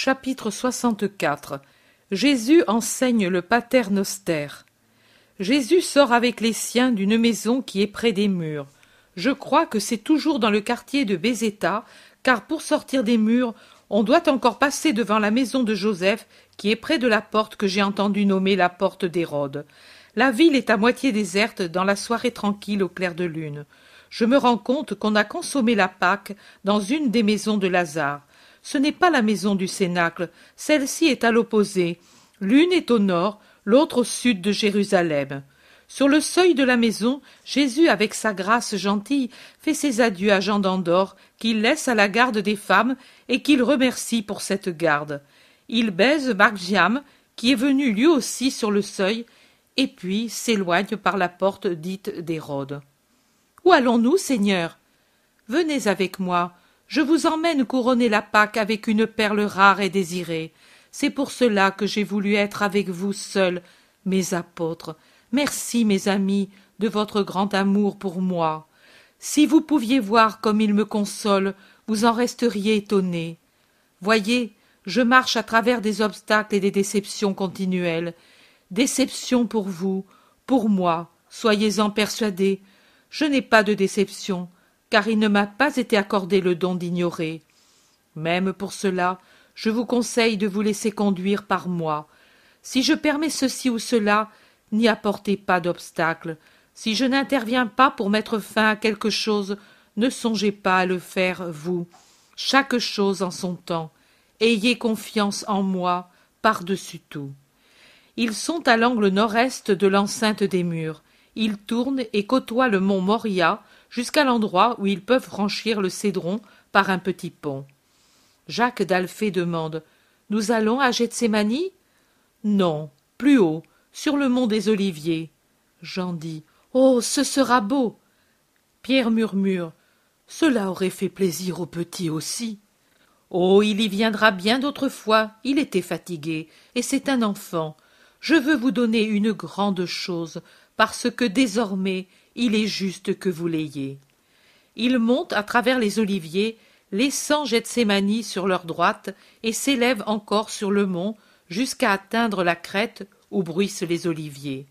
Chapitre 64 Jésus enseigne le pater noster. Jésus sort avec les siens d'une maison qui est près des murs. Je crois que c'est toujours dans le quartier de Bézéta, car pour sortir des murs, on doit encore passer devant la maison de Joseph, qui est près de la porte que j'ai entendu nommer la porte d'Hérode. La ville est à moitié déserte dans la soirée tranquille au clair de lune. Je me rends compte qu'on a consommé la Pâque dans une des maisons de Lazare. Ce n'est pas la maison du Cénacle, celle-ci est à l'opposé. L'une est au nord, l'autre au sud de Jérusalem. Sur le seuil de la maison, Jésus, avec sa grâce gentille, fait ses adieux à Jean d'Andorre, qu'il laisse à la garde des femmes et qu'il remercie pour cette garde. Il baise Margiam, qui est venu lui aussi sur le seuil, et puis s'éloigne par la porte dite d'Hérode. Où allons-nous, Seigneur? Venez avec moi, je vous emmène couronner la Pâque avec une perle rare et désirée. C'est pour cela que j'ai voulu être avec vous seuls, mes apôtres. Merci, mes amis, de votre grand amour pour moi. Si vous pouviez voir comme il me console, vous en resteriez étonnés. Voyez, je marche à travers des obstacles et des déceptions continuelles. Déception pour vous, pour moi, soyez-en persuadés. Je n'ai pas de déception, car il ne m'a pas été accordé le don d'ignorer. Même pour cela, je vous conseille de vous laisser conduire par moi. Si je permets ceci ou cela, n'y apportez pas d'obstacle. Si je n'interviens pas pour mettre fin à quelque chose, ne songez pas à le faire, vous. Chaque chose en son temps. Ayez confiance en moi par-dessus tout. Ils sont à l'angle nord-est de l'enceinte des murs. Ils tournent et côtoient le mont Moria, jusqu'à l'endroit où ils peuvent franchir le Cédron par un petit pont. Jacques d'Alphée demande Nous allons à Gethsémani Non, plus haut, sur le mont des Oliviers. Jean dit Oh, ce sera beau Pierre murmure Cela aurait fait plaisir au petit aussi. Oh, il y viendra bien d'autres fois, il était fatigué, et c'est un enfant. Je veux vous donner une grande chose, parce que désormais il est juste que vous l'ayez. Il monte à travers les oliviers, laissant Gethsémani sur leur droite, et s'élève encore sur le mont jusqu'à atteindre la crête où bruissent les oliviers.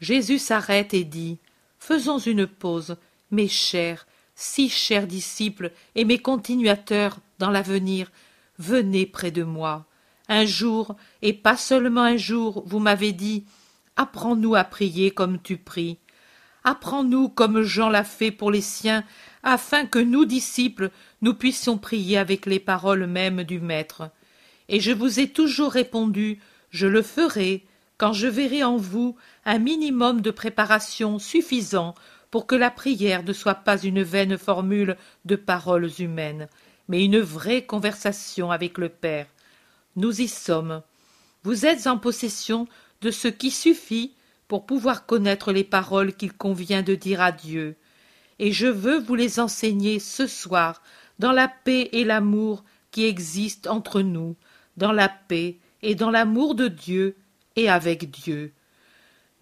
Jésus s'arrête et dit Faisons une pause, mes chers, si chers disciples et mes continuateurs dans l'avenir, venez près de moi. Un jour, et pas seulement un jour, vous m'avez dit Apprends-nous à prier comme tu pries. Apprends-nous comme Jean l'a fait pour les siens, afin que nous, disciples, nous puissions prier avec les paroles mêmes du Maître. Et je vous ai toujours répondu, je le ferai, quand je verrai en vous un minimum de préparation suffisant pour que la prière ne soit pas une vaine formule de paroles humaines, mais une vraie conversation avec le Père. Nous y sommes. Vous êtes en possession de ce qui suffit pour pouvoir connaître les paroles qu'il convient de dire à Dieu. Et je veux vous les enseigner ce soir, dans la paix et l'amour qui existent entre nous, dans la paix et dans l'amour de Dieu et avec Dieu.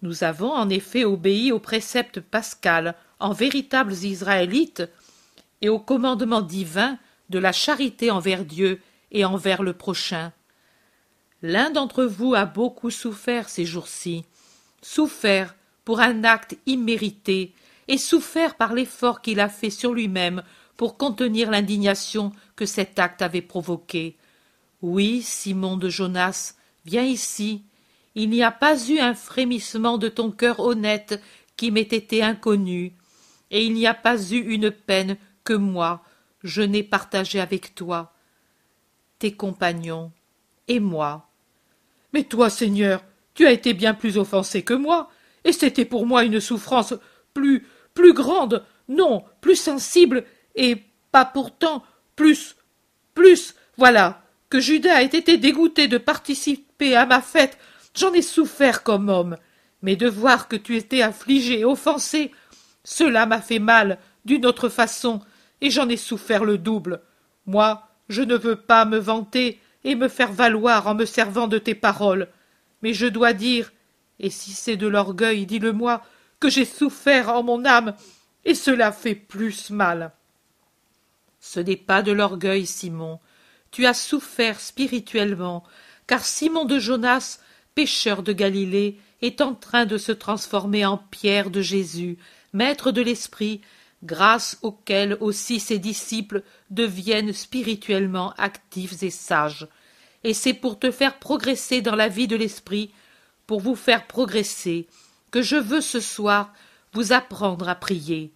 Nous avons en effet obéi au précepte pascal en véritables Israélites et au commandement divin de la charité envers Dieu et envers le prochain. L'un d'entre vous a beaucoup souffert ces jours-ci, souffert pour un acte immérité et souffert par l'effort qu'il a fait sur lui-même pour contenir l'indignation que cet acte avait provoquée. Oui, Simon de Jonas, viens ici. Il n'y a pas eu un frémissement de ton cœur honnête qui m'ait été inconnu, et il n'y a pas eu une peine que moi je n'ai partagée avec toi, tes compagnons et moi. Mais toi, Seigneur, tu as été bien plus offensé que moi, et c'était pour moi une souffrance plus plus grande, non, plus sensible, et pas pourtant plus plus voilà, que Judas ait été dégoûté de participer à ma fête, j'en ai souffert comme homme. Mais de voir que tu étais affligé, offensé, cela m'a fait mal d'une autre façon, et j'en ai souffert le double. Moi, je ne veux pas me vanter et me faire valoir en me servant de tes paroles mais je dois dire, et si c'est de l'orgueil, dis-le-moi, que j'ai souffert en mon âme, et cela fait plus mal. Ce n'est pas de l'orgueil, Simon. tu as souffert spirituellement, car Simon de Jonas, pêcheur de Galilée, est en train de se transformer en pierre de Jésus, maître de l'esprit, grâce auquel aussi ses disciples deviennent spirituellement actifs et sages. Et c'est pour te faire progresser dans la vie de l'esprit, pour vous faire progresser, que je veux ce soir vous apprendre à prier.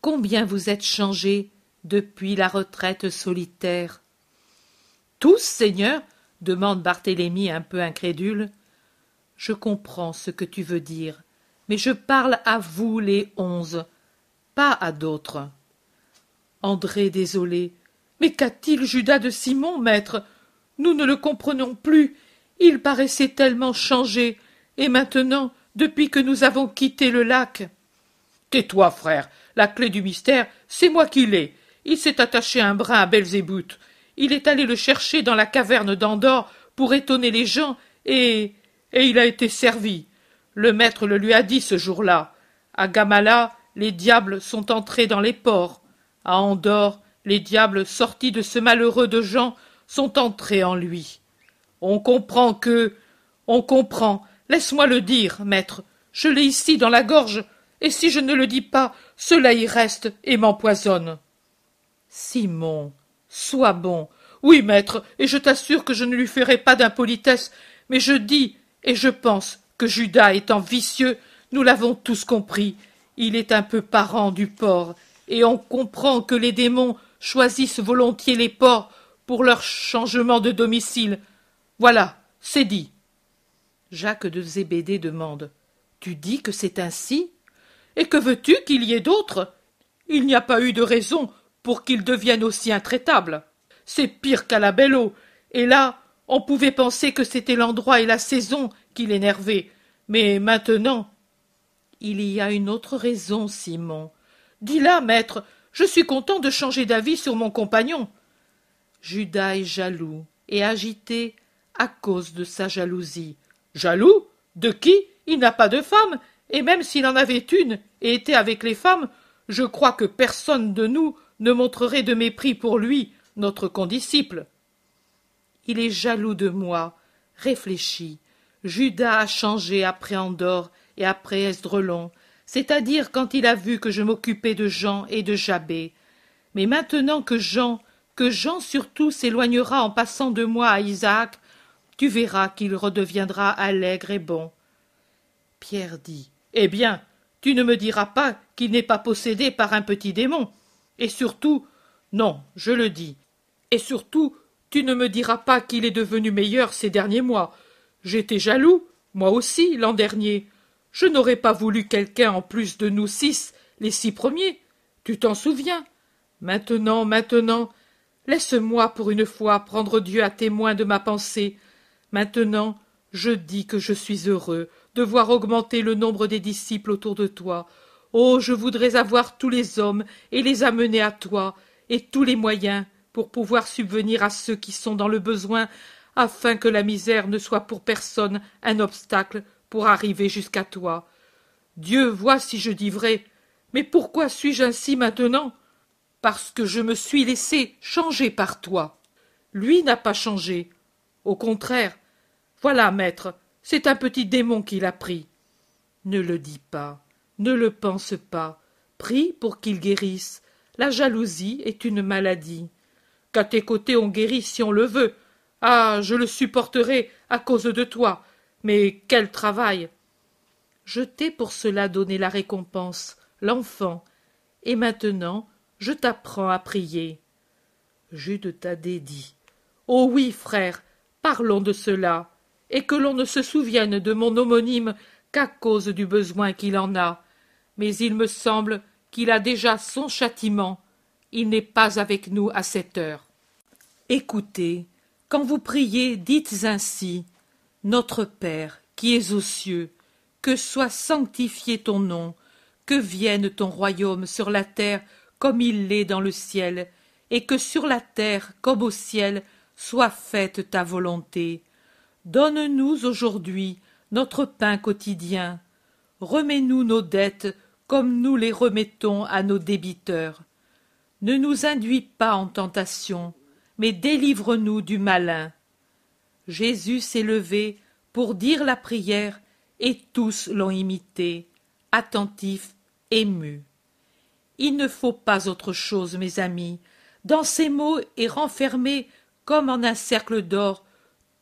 Combien vous êtes changés depuis la retraite solitaire? Tous, Seigneur demande Barthélemy un peu incrédule. Je comprends ce que tu veux dire, mais je parle à vous les onze, pas à d'autres. André désolé. Mais qu'a-t-il Judas de Simon, maître? Nous ne le comprenons plus. Il paraissait tellement changé, et maintenant, depuis que nous avons quitté le lac. Tais-toi, frère. La clé du mystère, c'est moi qui l'ai. Il s'est attaché un brin à Belzébuth. Il est allé le chercher dans la caverne d'Andorre pour étonner les gens, et et il a été servi. Le maître le lui a dit ce jour-là. À Gamala, les diables sont entrés dans les ports. À Andorre, les diables sortis de ce malheureux de Jean sont entrés en lui. On comprend que. On comprend. Laisse-moi le dire, maître. Je l'ai ici dans la gorge, et si je ne le dis pas, cela y reste et m'empoisonne. Simon, sois bon. Oui, maître, et je t'assure que je ne lui ferai pas d'impolitesse, mais je dis et je pense que Judas étant vicieux, nous l'avons tous compris, il est un peu parent du porc, et on comprend que les démons choisissent volontiers les porcs pour leur changement de domicile. Voilà, c'est dit. Jacques de Zébédée demande. Tu dis que c'est ainsi? Et que veux-tu qu'il y ait d'autres? Il n'y a pas eu de raison pour qu'ils deviennent aussi intraitables. C'est pire qu'à la belle eau, et là, on pouvait penser que c'était l'endroit et la saison qui l'énervaient. Mais maintenant. Il y a une autre raison, Simon. Dis-la, maître. Je suis content de changer d'avis sur mon compagnon. Judas est jaloux et agité à cause de sa jalousie. Jaloux De qui? Il n'a pas de femme, et même s'il en avait une et était avec les femmes, je crois que personne de nous ne montrerait de mépris pour lui, notre condisciple. Il est jaloux de moi. Réfléchis. Judas a changé après Andorre et après Esdrelon, c'est-à-dire quand il a vu que je m'occupais de Jean et de Jabé. Mais maintenant que Jean, que Jean surtout s'éloignera en passant de moi à Isaac, tu verras qu'il redeviendra allègre et bon. Pierre dit. Eh bien, tu ne me diras pas qu'il n'est pas possédé par un petit démon. Et surtout, non, je le dis. Et surtout, tu ne me diras pas qu'il est devenu meilleur ces derniers mois. J'étais jaloux, moi aussi, l'an dernier. Je n'aurais pas voulu quelqu'un en plus de nous six, les six premiers. Tu t'en souviens? Maintenant, maintenant, laisse-moi pour une fois prendre Dieu à témoin de ma pensée. Maintenant, je dis que je suis heureux de voir augmenter le nombre des disciples autour de toi. Oh, je voudrais avoir tous les hommes et les amener à toi, et tous les moyens, pour pouvoir subvenir à ceux qui sont dans le besoin, afin que la misère ne soit pour personne un obstacle pour arriver jusqu'à toi. Dieu voit si je dis vrai. Mais pourquoi suis-je ainsi maintenant? Parce que je me suis laissé changer par toi. Lui n'a pas changé. Au contraire. Voilà, maître, c'est un petit démon qui l'a pris. Ne le dis pas, ne le pense pas. Prie pour qu'il guérisse. La jalousie est une maladie qu'à tes côtés on guérit si on le veut. Ah. Je le supporterai à cause de toi. Mais quel travail. Je t'ai pour cela donné la récompense, l'enfant, et maintenant je t'apprends à prier. Jude Thaddée dit. Oh oui, frère, parlons de cela, et que l'on ne se souvienne de mon homonyme qu'à cause du besoin qu'il en a. Mais il me semble qu'il a déjà son châtiment. Il n'est pas avec nous à cette heure. Écoutez, quand vous priez, dites ainsi Notre Père, qui es aux cieux, que soit sanctifié ton nom, que vienne ton royaume sur la terre comme il l'est dans le ciel, et que sur la terre comme au ciel soit faite ta volonté. Donne-nous aujourd'hui notre pain quotidien. Remets-nous nos dettes comme nous les remettons à nos débiteurs. Ne nous induis pas en tentation, mais délivre-nous du malin. Jésus s'est levé pour dire la prière, et tous l'ont imité, attentifs, émus. Il ne faut pas autre chose, mes amis. Dans ces mots est renfermé, comme en un cercle d'or,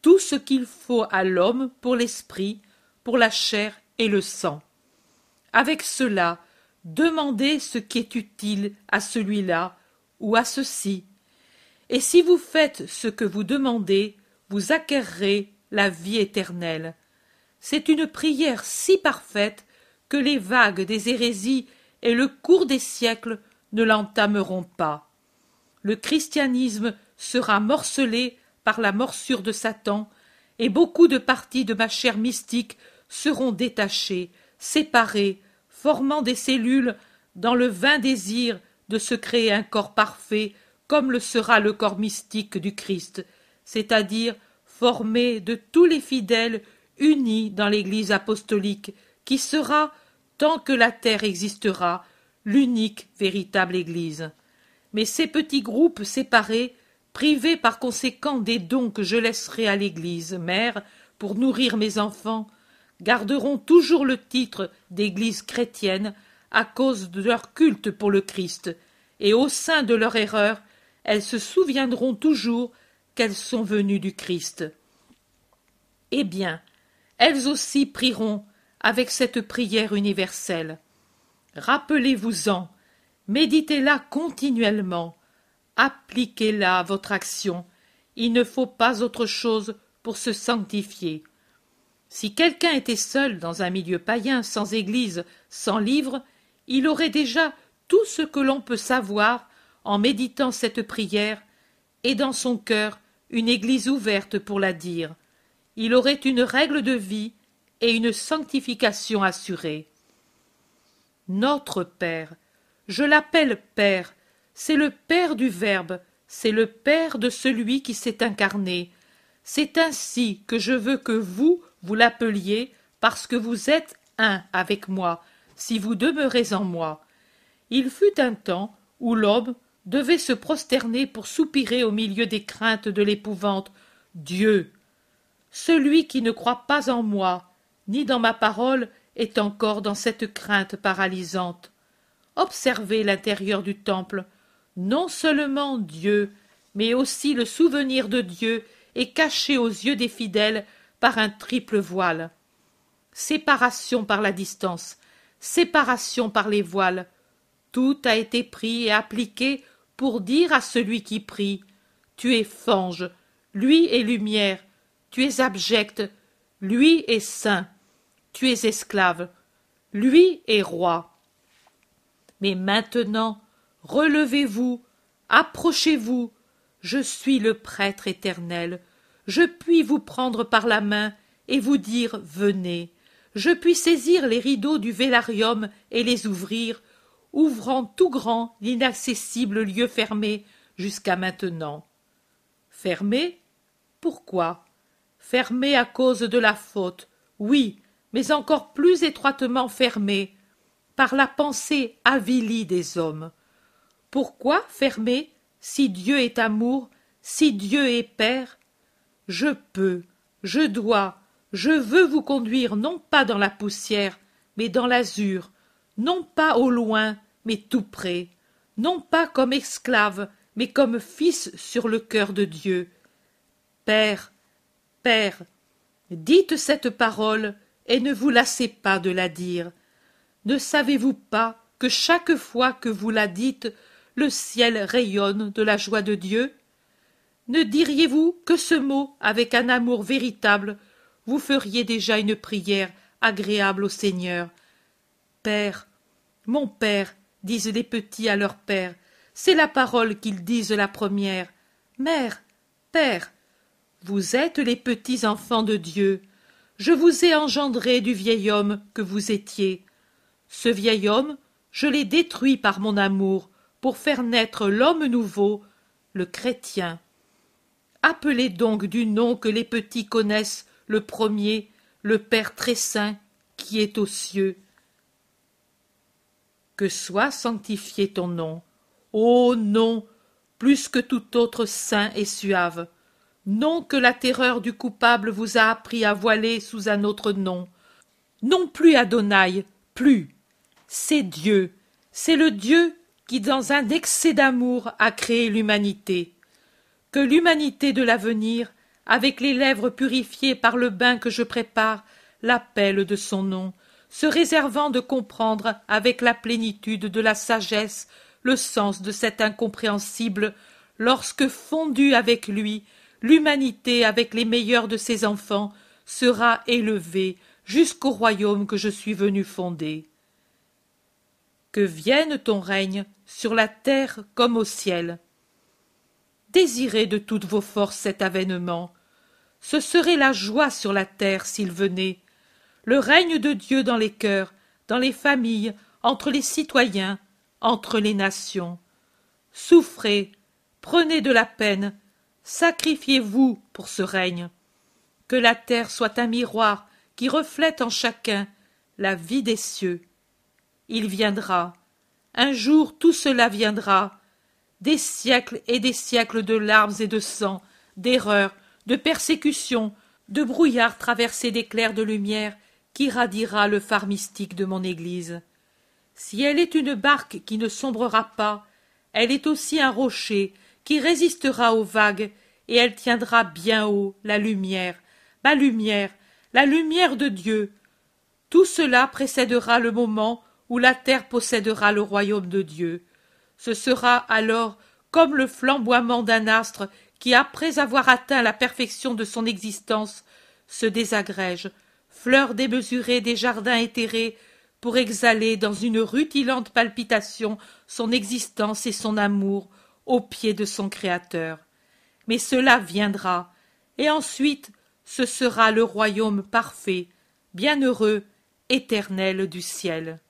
tout ce qu'il faut à l'homme pour l'esprit, pour la chair et le sang. Avec cela, demandez ce qui est utile à celui-là ou à ceci. Et si vous faites ce que vous demandez, vous acquerrez la vie éternelle. C'est une prière si parfaite que les vagues des hérésies et le cours des siècles ne l'entameront pas. Le christianisme sera morcelé par la morsure de Satan, et beaucoup de parties de ma chair mystique seront détachées, séparées, formant des cellules dans le vain désir de se créer un corps parfait comme le sera le corps mystique du Christ, c'est-à-dire formé de tous les fidèles unis dans l'Église apostolique, qui sera, tant que la terre existera, l'unique véritable Église. Mais ces petits groupes séparés, privés par conséquent des dons que je laisserai à l'Église mère pour nourrir mes enfants, garderont toujours le titre d'Église chrétienne à cause de leur culte pour le Christ, et au sein de leur erreur, elles se souviendront toujours qu'elles sont venues du Christ. Eh bien, elles aussi prieront avec cette prière universelle. Rappelez-vous-en, méditez-la continuellement, appliquez-la à votre action. Il ne faut pas autre chose pour se sanctifier. Si quelqu'un était seul dans un milieu païen, sans église, sans livre, il aurait déjà tout ce que l'on peut savoir en méditant cette prière, et dans son cœur une église ouverte pour la dire. Il aurait une règle de vie et une sanctification assurée. Notre Père, je l'appelle Père, c'est le Père du Verbe, c'est le Père de celui qui s'est incarné. C'est ainsi que je veux que vous, vous l'appeliez, parce que vous êtes un avec moi, si vous demeurez en moi. Il fut un temps où l'homme devait se prosterner pour soupirer au milieu des craintes de l'épouvante. Dieu. Celui qui ne croit pas en moi, ni dans ma parole, est encore dans cette crainte paralysante. Observez l'intérieur du temple. Non seulement Dieu, mais aussi le souvenir de Dieu est caché aux yeux des fidèles par un triple voile. Séparation par la distance, séparation par les voiles. Tout a été pris et appliqué pour dire à celui qui prie Tu es fange, lui est lumière, tu es abject, lui est saint, tu es esclave, lui est roi. Mais maintenant, relevez-vous, approchez-vous, je suis le prêtre éternel, je puis vous prendre par la main et vous dire Venez. Je puis saisir les rideaux du vélarium et les ouvrir, ouvrant tout grand l'inaccessible lieu fermé jusqu'à maintenant. Fermé? Pourquoi? Fermé à cause de la faute, oui, mais encore plus étroitement fermé par la pensée avilie des hommes. Pourquoi fermé si Dieu est amour, si Dieu est Père? Je peux, je dois, je veux vous conduire non pas dans la poussière, mais dans l'azur, non pas au loin, mais tout près, non pas comme esclave, mais comme fils sur le cœur de Dieu. Père, Père, dites cette parole et ne vous lassez pas de la dire. Ne savez-vous pas que chaque fois que vous la dites, le ciel rayonne de la joie de Dieu? Ne diriez-vous que ce mot, avec un amour véritable, vous feriez déjà une prière agréable au Seigneur? Père, mon Père, disent les petits à leur père. C'est la parole qu'ils disent la première. Mère, Père, vous êtes les petits enfants de Dieu. Je vous ai engendré du vieil homme que vous étiez. Ce vieil homme, je l'ai détruit par mon amour, pour faire naître l'homme nouveau, le chrétien. Appelez donc du nom que les petits connaissent le premier, le Père très saint, qui est aux cieux que soit sanctifié ton nom. Ô nom, plus que tout autre saint et suave. Non que la terreur du coupable vous a appris à voiler sous un autre nom. Non plus Adonai, plus. C'est Dieu, c'est le Dieu qui, dans un excès d'amour, a créé l'humanité. Que l'humanité de l'avenir, avec les lèvres purifiées par le bain que je prépare, l'appelle de son nom, se réservant de comprendre avec la plénitude de la sagesse le sens de cet incompréhensible, lorsque fondue avec lui, l'humanité avec les meilleurs de ses enfants sera élevée jusqu'au royaume que je suis venu fonder. Que vienne ton règne sur la terre comme au ciel. Désirez de toutes vos forces cet avènement. Ce serait la joie sur la terre s'il venait, le règne de Dieu dans les cœurs, dans les familles, entre les citoyens, entre les nations. Souffrez, prenez de la peine, sacrifiez-vous pour ce règne. Que la terre soit un miroir qui reflète en chacun la vie des cieux. Il viendra, un jour tout cela viendra, des siècles et des siècles de larmes et de sang, d'erreurs, de persécutions, de brouillards traversés d'éclairs de lumière qui radiera le phare mystique de mon Église. Si elle est une barque qui ne sombrera pas, elle est aussi un rocher qui résistera aux vagues, et elle tiendra bien haut la lumière, ma lumière, la lumière de Dieu. Tout cela précédera le moment où la terre possédera le royaume de Dieu. Ce sera alors comme le flamboiement d'un astre qui, après avoir atteint la perfection de son existence, se désagrège, fleur démesurée des jardins éthérés, pour exhaler dans une rutilante palpitation son existence et son amour aux pieds de son Créateur. Mais cela viendra, et ensuite ce sera le royaume parfait, bienheureux, éternel du ciel.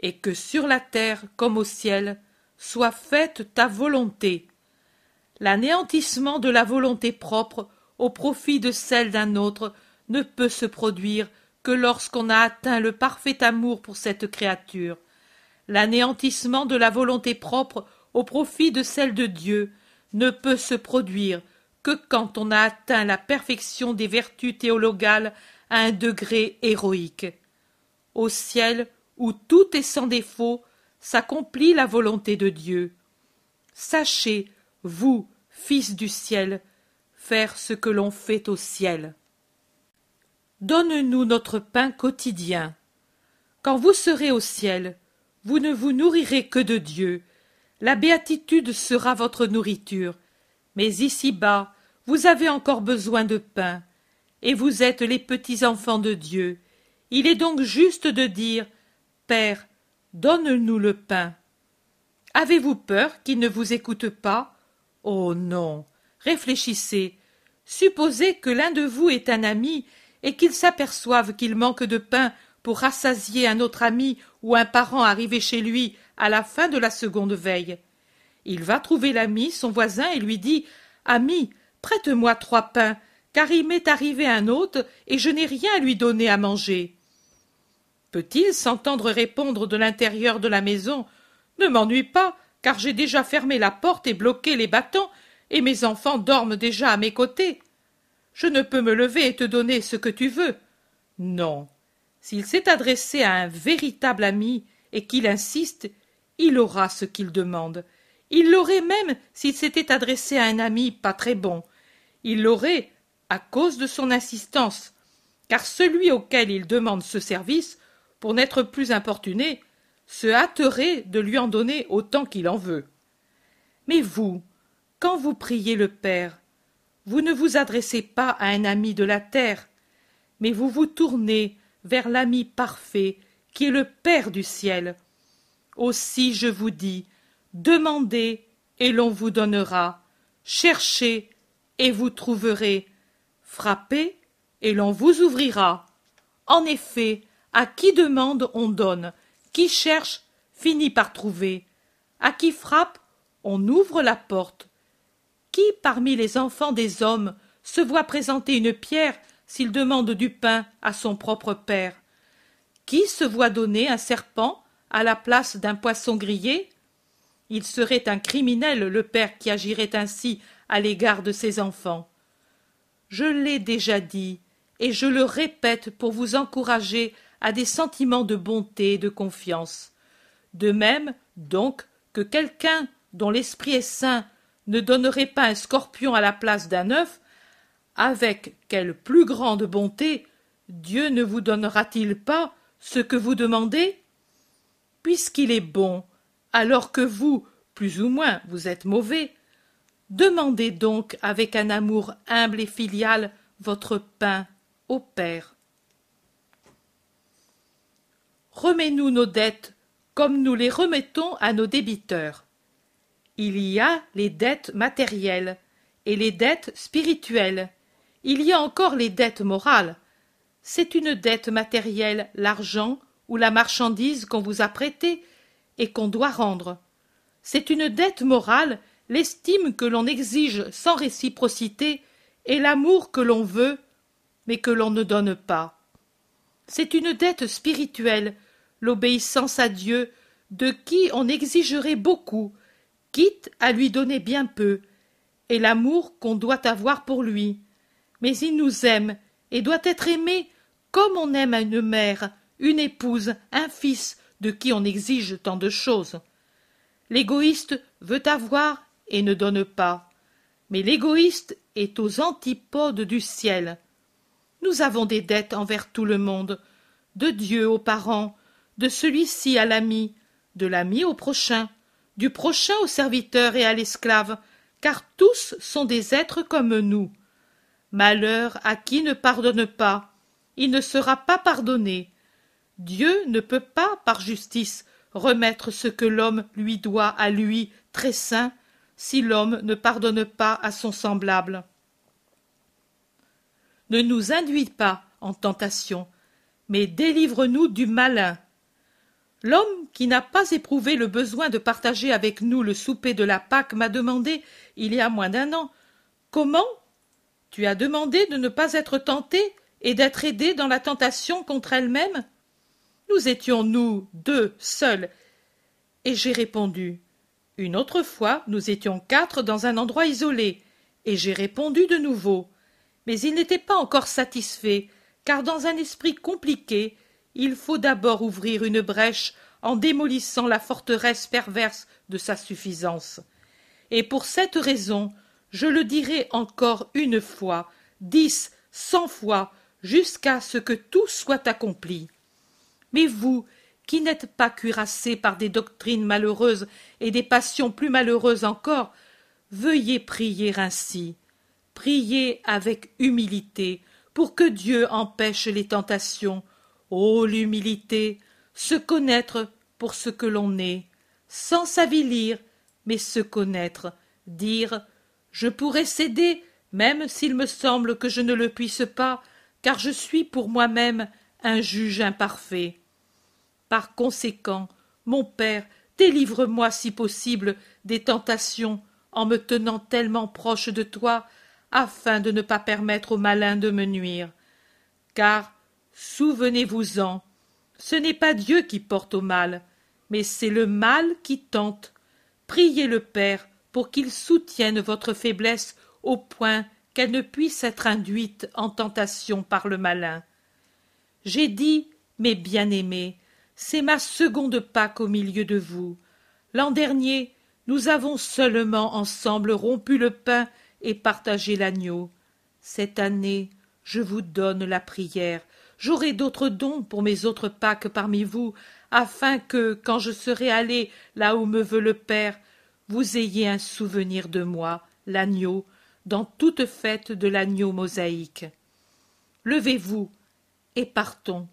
Et que sur la terre comme au ciel soit faite ta volonté. L'anéantissement de la volonté propre au profit de celle d'un autre ne peut se produire que lorsqu'on a atteint le parfait amour pour cette créature. L'anéantissement de la volonté propre au profit de celle de Dieu ne peut se produire que quand on a atteint la perfection des vertus théologales à un degré héroïque. Au ciel, où tout est sans défaut, s'accomplit la volonté de Dieu. Sachez, vous, fils du ciel, faire ce que l'on fait au ciel. Donne-nous notre pain quotidien. Quand vous serez au ciel, vous ne vous nourrirez que de Dieu. La béatitude sera votre nourriture. Mais ici-bas, vous avez encore besoin de pain. Et vous êtes les petits enfants de Dieu. Il est donc juste de dire Père, donne-nous le pain. Avez-vous peur qu'il ne vous écoute pas? Oh non. Réfléchissez. Supposez que l'un de vous est un ami et qu'il s'aperçoive qu'il manque de pain pour rassasier un autre ami ou un parent arrivé chez lui à la fin de la seconde veille. Il va trouver l'ami, son voisin, et lui dit Ami, prête-moi trois pains, car il m'est arrivé un hôte et je n'ai rien à lui donner à manger. Peut-il s'entendre répondre de l'intérieur de la maison Ne m'ennuie pas, car j'ai déjà fermé la porte et bloqué les battants, et mes enfants dorment déjà à mes côtés. Je ne peux me lever et te donner ce que tu veux. Non. S'il s'est adressé à un véritable ami et qu'il insiste, il aura ce qu'il demande. Il l'aurait même s'il s'était adressé à un ami pas très bon. Il l'aurait à cause de son insistance, car celui auquel il demande ce service, pour n'être plus importuné, se hâterait de lui en donner autant qu'il en veut. Mais vous, quand vous priez le Père, vous ne vous adressez pas à un ami de la terre, mais vous vous tournez vers l'ami parfait qui est le Père du ciel. Aussi je vous dis, demandez et l'on vous donnera, cherchez et vous trouverez, frappez et l'on vous ouvrira. En effet, à qui demande on donne, qui cherche finit par trouver, à qui frappe on ouvre la porte. Qui parmi les enfants des hommes se voit présenter une pierre s'il demande du pain à son propre père? Qui se voit donner un serpent à la place d'un poisson grillé? Il serait un criminel, le père qui agirait ainsi à l'égard de ses enfants. Je l'ai déjà dit, et je le répète pour vous encourager à des sentiments de bonté et de confiance. De même, donc, que quelqu'un dont l'esprit est saint ne donnerait pas un scorpion à la place d'un œuf, avec quelle plus grande bonté Dieu ne vous donnera-t-il pas ce que vous demandez Puisqu'il est bon, alors que vous, plus ou moins, vous êtes mauvais, demandez donc avec un amour humble et filial votre pain au Père. Remets-nous nos dettes comme nous les remettons à nos débiteurs. Il y a les dettes matérielles et les dettes spirituelles. Il y a encore les dettes morales. C'est une dette matérielle, l'argent ou la marchandise qu'on vous a prêtée et qu'on doit rendre. C'est une dette morale, l'estime que l'on exige sans réciprocité et l'amour que l'on veut, mais que l'on ne donne pas. C'est une dette spirituelle, l'obéissance à Dieu, de qui on exigerait beaucoup, quitte à lui donner bien peu, et l'amour qu'on doit avoir pour lui. Mais il nous aime, et doit être aimé comme on aime une mère, une épouse, un fils, de qui on exige tant de choses. L'égoïste veut avoir et ne donne pas. Mais l'égoïste est aux antipodes du ciel. Nous avons des dettes envers tout le monde, de Dieu aux parents, de celui-ci à l'ami, de l'ami au prochain, du prochain au serviteur et à l'esclave, car tous sont des êtres comme nous. Malheur à qui ne pardonne pas, il ne sera pas pardonné. Dieu ne peut pas, par justice, remettre ce que l'homme lui doit à lui, très saint, si l'homme ne pardonne pas à son semblable. Ne nous induis pas en tentation, mais délivre-nous du malin. L'homme qui n'a pas éprouvé le besoin de partager avec nous le souper de la Pâque m'a demandé, il y a moins d'un an, Comment Tu as demandé de ne pas être tenté et d'être aidé dans la tentation contre elle-même? Nous étions, nous, deux, seuls. Et j'ai répondu. Une autre fois, nous étions quatre dans un endroit isolé, et j'ai répondu de nouveau. Mais il n'était pas encore satisfait, car dans un esprit compliqué, il faut d'abord ouvrir une brèche en démolissant la forteresse perverse de sa suffisance. Et pour cette raison, je le dirai encore une fois, dix, cent fois, jusqu'à ce que tout soit accompli. Mais vous, qui n'êtes pas cuirassés par des doctrines malheureuses et des passions plus malheureuses encore, veuillez prier ainsi. Priez avec humilité, pour que Dieu empêche les tentations. Ô l'humilité, se connaître pour ce que l'on est, sans s'avilir, mais se connaître, dire Je pourrais céder, même s'il me semble que je ne le puisse pas, car je suis pour moi-même un juge imparfait. Par conséquent, mon Père, délivre-moi si possible des tentations en me tenant tellement proche de toi, afin de ne pas permettre au malin de me nuire. Car, souvenez-vous-en, ce n'est pas Dieu qui porte au mal, mais c'est le mal qui tente. Priez le Père pour qu'il soutienne votre faiblesse au point qu'elle ne puisse être induite en tentation par le malin. J'ai dit, mes bien-aimés, c'est ma seconde Pâque au milieu de vous. L'an dernier, nous avons seulement ensemble rompu le pain et partagé l'agneau. Cette année, je vous donne la prière. J'aurai d'autres dons pour mes autres Pâques parmi vous, afin que, quand je serai allé là où me veut le Père, vous ayez un souvenir de moi, l'agneau, dans toute fête de l'agneau mosaïque. Levez-vous et partons.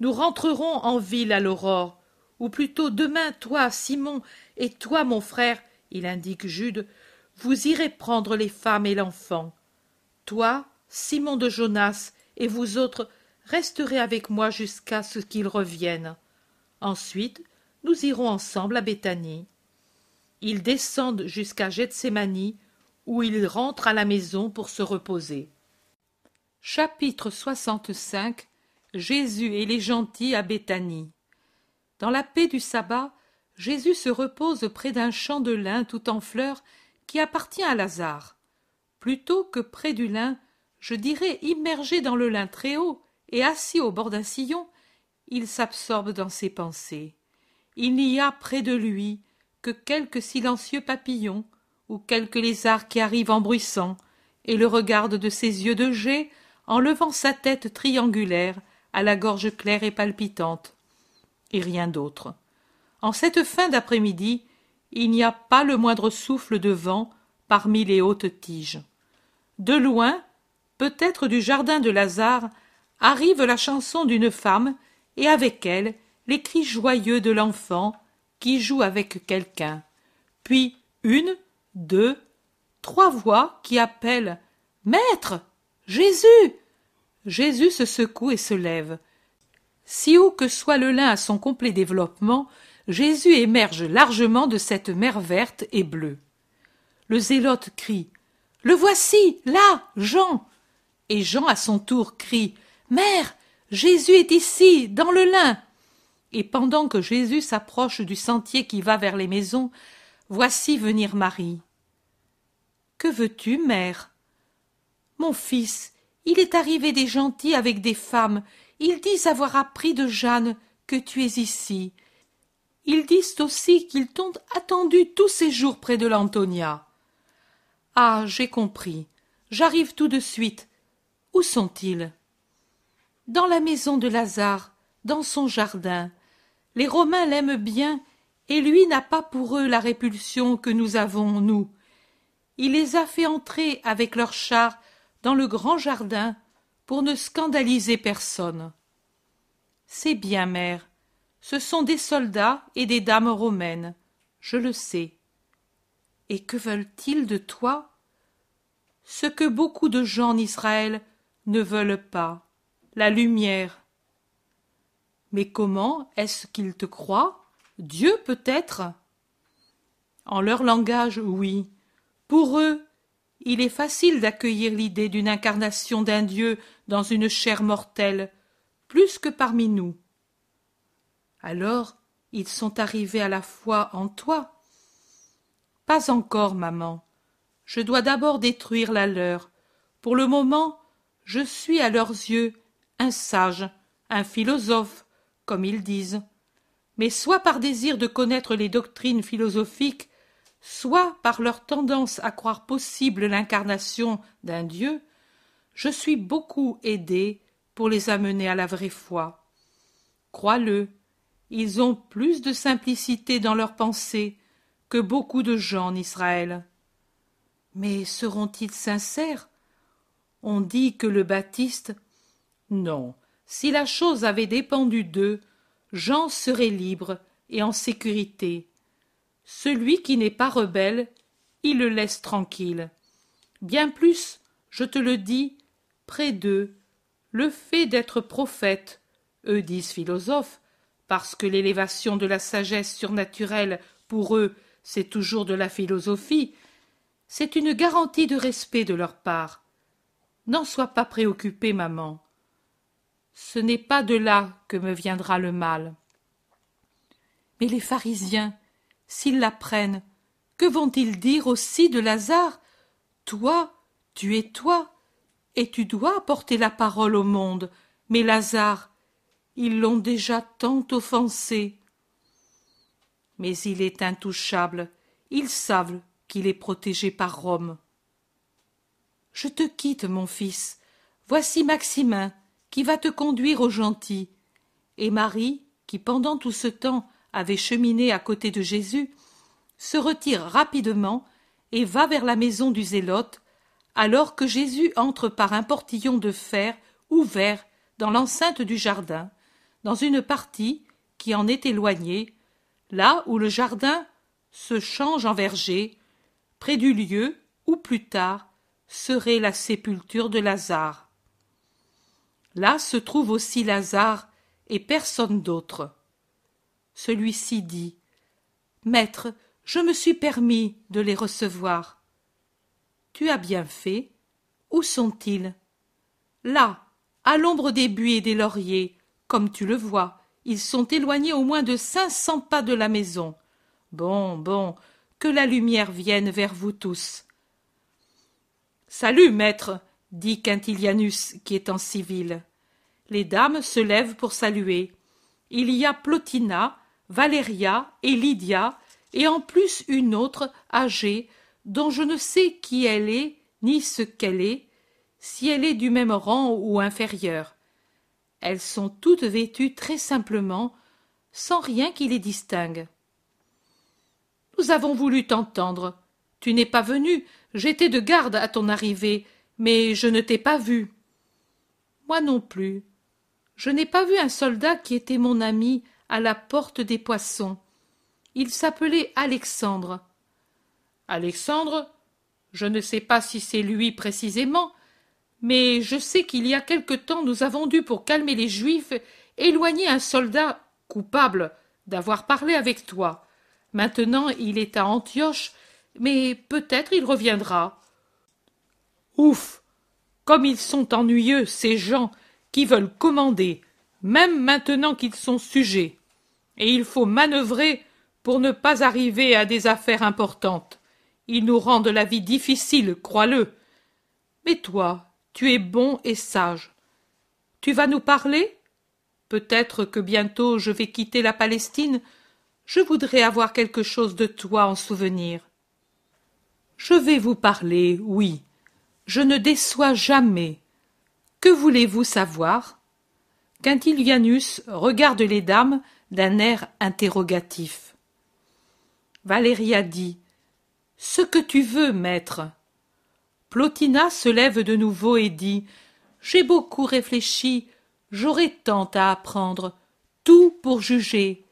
Nous rentrerons en ville à l'aurore, ou plutôt demain, toi, Simon, et toi, mon frère, il indique Jude, vous irez prendre les femmes et l'enfant. Toi, Simon de Jonas, et vous autres, resterez avec moi jusqu'à ce qu'ils reviennent. Ensuite, nous irons ensemble à Béthanie. Ils descendent jusqu'à Gethsémani, où il rentre à la maison pour se reposer. Chapitre 65 Jésus et les gentils à Béthanie. Dans la paix du sabbat, Jésus se repose près d'un champ de lin tout en fleurs qui appartient à Lazare. Plutôt que près du lin, je dirais immergé dans le lin très haut et assis au bord d'un sillon, il s'absorbe dans ses pensées. Il n'y a près de lui que quelques silencieux papillons ou quelques lézards qui arrivent en bruissant et le regardent de ses yeux de jet en levant sa tête triangulaire à la gorge claire et palpitante. Et rien d'autre. En cette fin d'après-midi, il n'y a pas le moindre souffle de vent parmi les hautes tiges. De loin, peut-être du jardin de Lazare, arrive la chanson d'une femme et avec elle les cris joyeux de l'enfant qui joue avec quelqu'un. Puis une, deux, trois voix qui appellent Maître. Jésus. Jésus se secoue et se lève. Si haut que soit le lin à son complet développement, Jésus émerge largement de cette mer verte et bleue. Le zélote crie Le voici, là, Jean Et Jean à son tour crie Mère, Jésus est ici, dans le lin Et pendant que Jésus s'approche du sentier qui va vers les maisons, voici venir Marie. Que veux-tu, mère? Mon fils, il est arrivé des gentils avec des femmes. Ils disent avoir appris de Jeanne que tu es ici ils disent aussi qu'ils t'ont attendu tous ces jours près de l'Antonia. Ah, j'ai compris. J'arrive tout de suite. Où sont-ils? Dans la maison de Lazare, dans son jardin. Les Romains l'aiment bien, et lui n'a pas pour eux la répulsion que nous avons, nous. Il les a fait entrer avec leurs chars dans le grand jardin pour ne scandaliser personne. C'est bien, mère. Ce sont des soldats et des dames romaines, je le sais. Et que veulent-ils de toi? Ce que beaucoup de gens en Israël ne veulent pas, la lumière. Mais comment est-ce qu'ils te croient? Dieu peut-être? En leur langage, oui. Pour eux, il est facile d'accueillir l'idée d'une incarnation d'un Dieu dans une chair mortelle, plus que parmi nous. Alors ils sont arrivés à la foi en toi. Pas encore, maman. Je dois d'abord détruire la leur. Pour le moment, je suis à leurs yeux un sage, un philosophe, comme ils disent. Mais soit par désir de connaître les doctrines philosophiques, soit par leur tendance à croire possible l'incarnation d'un Dieu, je suis beaucoup aidé pour les amener à la vraie foi. Crois-le, ils ont plus de simplicité dans leurs pensées que beaucoup de gens en Israël. Mais seront-ils sincères? On dit que le Baptiste. Non, si la chose avait dépendu d'eux, Jean serait libre et en sécurité. Celui qui n'est pas rebelle, il le laisse tranquille. Bien plus, je te le dis, près d'eux, le fait d'être prophète, eux disent philosophes, parce que l'élévation de la sagesse surnaturelle, pour eux, c'est toujours de la philosophie, c'est une garantie de respect de leur part. N'en sois pas préoccupée, maman. Ce n'est pas de là que me viendra le mal. Mais les pharisiens, s'ils l'apprennent, que vont-ils dire aussi de Lazare? Toi, tu es toi, et tu dois porter la parole au monde, mais Lazare, ils l'ont déjà tant offensé. Mais il est intouchable, ils savent qu'il est protégé par Rome. Je te quitte, mon fils. Voici Maximin, qui va te conduire au gentil. Et Marie, qui pendant tout ce temps avait cheminé à côté de Jésus, se retire rapidement et va vers la maison du zélote, alors que Jésus entre par un portillon de fer ouvert dans l'enceinte du jardin, dans une partie qui en est éloignée, là où le jardin se change en verger, près du lieu où plus tard serait la sépulture de Lazare. Là se trouve aussi Lazare et personne d'autre. Celui-ci dit Maître, je me suis permis de les recevoir. Tu as bien fait. Où sont-ils? Là, à l'ombre des buis et des lauriers, comme tu le vois, ils sont éloignés au moins de cinq cents pas de la maison. Bon, bon, que la lumière vienne vers vous tous. Salut, maître, dit Quintilianus, qui est en civil. Les dames se lèvent pour saluer. Il y a Plotina, Valéria et Lydia, et en plus une autre, âgée, dont je ne sais qui elle est, ni ce qu'elle est, si elle est du même rang ou inférieure. Elles sont toutes vêtues très simplement, sans rien qui les distingue. Nous avons voulu t'entendre. Tu n'es pas venu, j'étais de garde à ton arrivée, mais je ne t'ai pas vu. Moi non plus. Je n'ai pas vu un soldat qui était mon ami à la porte des poissons. Il s'appelait Alexandre. Alexandre Je ne sais pas si c'est lui précisément, mais je sais qu'il y a quelque temps nous avons dû, pour calmer les Juifs, éloigner un soldat coupable d'avoir parlé avec toi. Maintenant il est à Antioche, mais peut-être il reviendra. Ouf. Comme ils sont ennuyeux, ces gens qui veulent commander, même maintenant qu'ils sont sujets. Et il faut manœuvrer pour ne pas arriver à des affaires importantes. Ils nous rendent la vie difficile, crois-le. Mais toi, tu es bon et sage. Tu vas nous parler? Peut-être que bientôt je vais quitter la Palestine. Je voudrais avoir quelque chose de toi en souvenir. Je vais vous parler, oui. Je ne déçois jamais. Que voulez-vous savoir? Quintilianus regarde les dames d'un air interrogatif. Valéria dit Ce que tu veux, maître. Plotina se lève de nouveau et dit J'ai beaucoup réfléchi, j'aurais tant à apprendre, tout pour juger.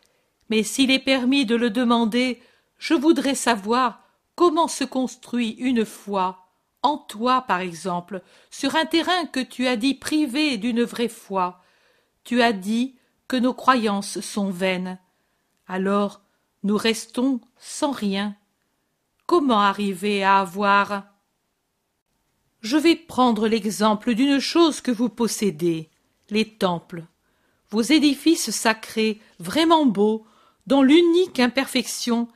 Mais s'il est permis de le demander, je voudrais savoir comment se construit une foi, en toi par exemple, sur un terrain que tu as dit privé d'une vraie foi. Tu as dit que nos croyances sont vaines. Alors nous restons sans rien. Comment arriver à avoir? Je vais prendre l'exemple d'une chose que vous possédez, les temples. Vos édifices sacrés, vraiment beaux, dont l'unique imperfection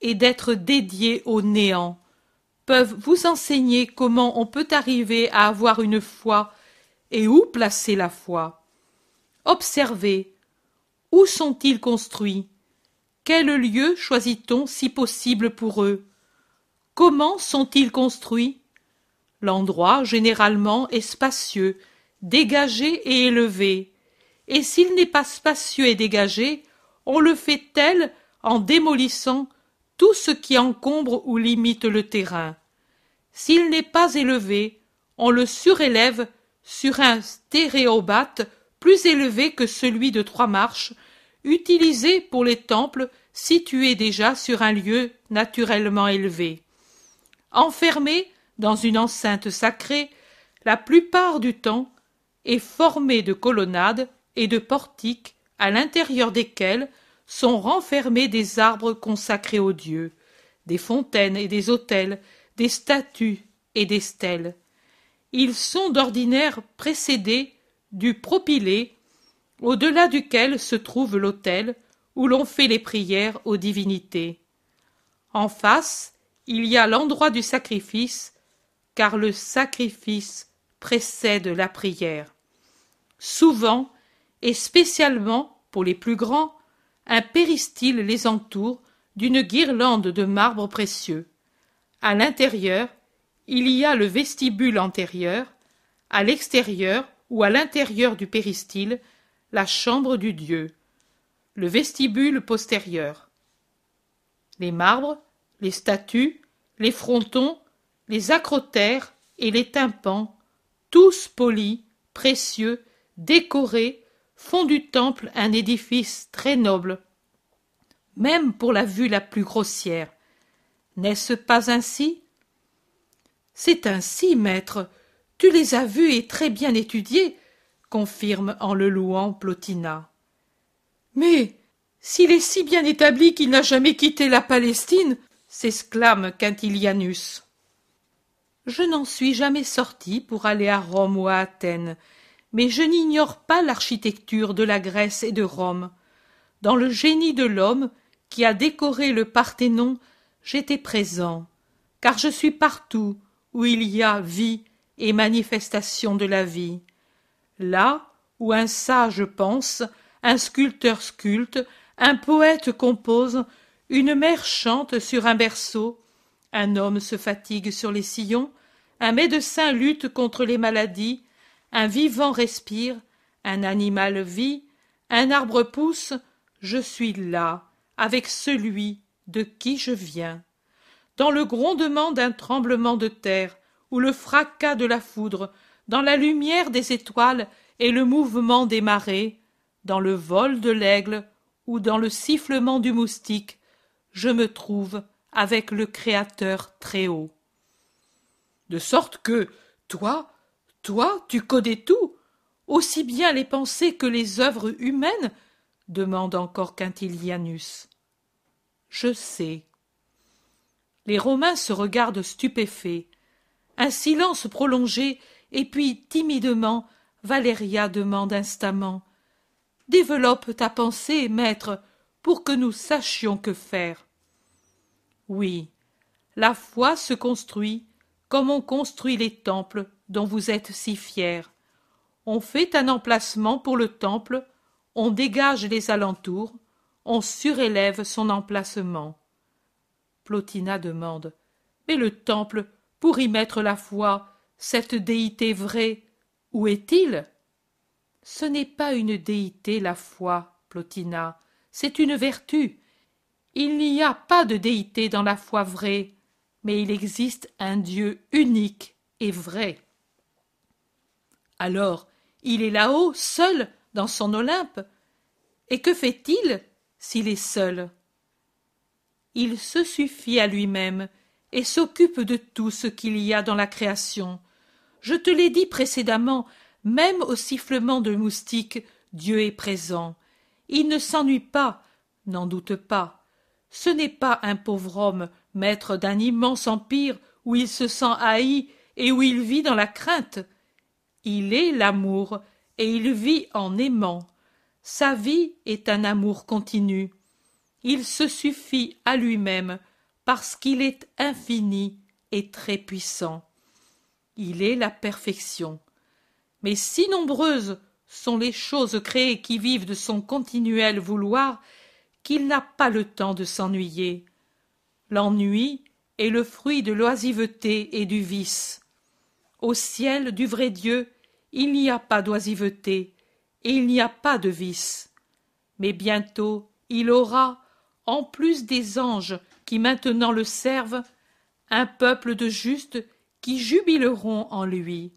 est d'être dédiés au néant, peuvent vous enseigner comment on peut arriver à avoir une foi et où placer la foi. Observez. Où sont-ils construits? Quel lieu choisit-on si possible pour eux? Comment sont-ils construits? L'endroit, généralement, est spacieux, dégagé et élevé, et s'il n'est pas spacieux et dégagé, on le fait tel en démolissant tout ce qui encombre ou limite le terrain. S'il n'est pas élevé, on le surélève sur un stéréobate plus élevé que celui de trois marches, utilisé pour les temples situés déjà sur un lieu naturellement élevé. Enfermé dans une enceinte sacrée, la plupart du temps, est formée de colonnades et de portiques à l'intérieur desquels sont renfermés des arbres consacrés aux dieux, des fontaines et des autels, des statues et des stèles. Ils sont d'ordinaire précédés du propylée, au-delà duquel se trouve l'autel où l'on fait les prières aux divinités. En face, il y a l'endroit du sacrifice car le sacrifice précède la prière. Souvent, et spécialement pour les plus grands, un péristyle les entoure d'une guirlande de marbre précieux. À l'intérieur, il y a le vestibule antérieur, à l'extérieur ou à l'intérieur du péristyle, la chambre du Dieu, le vestibule postérieur. Les marbres, les statues, les frontons les acrotères et les tympans, tous polis, précieux, décorés, font du temple un édifice très noble, même pour la vue la plus grossière. N'est-ce pas ainsi? C'est ainsi, maître. Tu les as vus et très bien étudiés, confirme en le louant Plotina. Mais s'il est si bien établi qu'il n'a jamais quitté la Palestine, s'exclame Quintilianus je n'en suis jamais sorti pour aller à Rome ou à Athènes, mais je n'ignore pas l'architecture de la Grèce et de Rome. Dans le génie de l'homme, qui a décoré le Parthénon, j'étais présent, car je suis partout où il y a vie et manifestation de la vie. Là où un sage pense, un sculpteur sculpte, un poète compose, une mère chante sur un berceau, un homme se fatigue sur les sillons, un médecin lutte contre les maladies, un vivant respire, un animal vit, un arbre pousse, je suis là, avec celui de qui je viens. Dans le grondement d'un tremblement de terre, ou le fracas de la foudre, dans la lumière des étoiles et le mouvement des marées, dans le vol de l'aigle ou dans le sifflement du moustique, je me trouve avec le Créateur très haut. De sorte que, toi, toi, tu connais tout, aussi bien les pensées que les œuvres humaines demande encore Quintilianus. Je sais. Les Romains se regardent stupéfaits. Un silence prolongé, et puis timidement, Valéria demande instamment. Développe ta pensée, maître, pour que nous sachions que faire. Oui, la foi se construit comme on construit les temples dont vous êtes si fiers. On fait un emplacement pour le temple, on dégage les alentours, on surélève son emplacement. Plotina demande. Mais le temple, pour y mettre la foi, cette déité vraie, où est-il? Ce n'est pas une déité, la foi, Plotina, c'est une vertu. Il n'y a pas de déité dans la foi vraie, mais il existe un Dieu unique et vrai. Alors, il est là-haut, seul, dans son Olympe. Et que fait-il s'il est seul? Il se suffit à lui-même et s'occupe de tout ce qu'il y a dans la création. Je te l'ai dit précédemment, même au sifflement de moustique, Dieu est présent. Il ne s'ennuie pas, n'en doute pas. Ce n'est pas un pauvre homme, maître d'un immense empire, où il se sent haï et où il vit dans la crainte. Il est l'amour, et il vit en aimant. Sa vie est un amour continu. Il se suffit à lui-même parce qu'il est infini et très puissant. Il est la perfection. Mais si nombreuses sont les choses créées qui vivent de son continuel vouloir qu'il n'a pas le temps de s'ennuyer. L'ennui est le fruit de l'oisiveté et du vice. Au ciel du vrai Dieu, il n'y a pas d'oisiveté, et il n'y a pas de vice. Mais bientôt il aura, en plus des anges qui maintenant le servent, un peuple de justes qui jubileront en lui.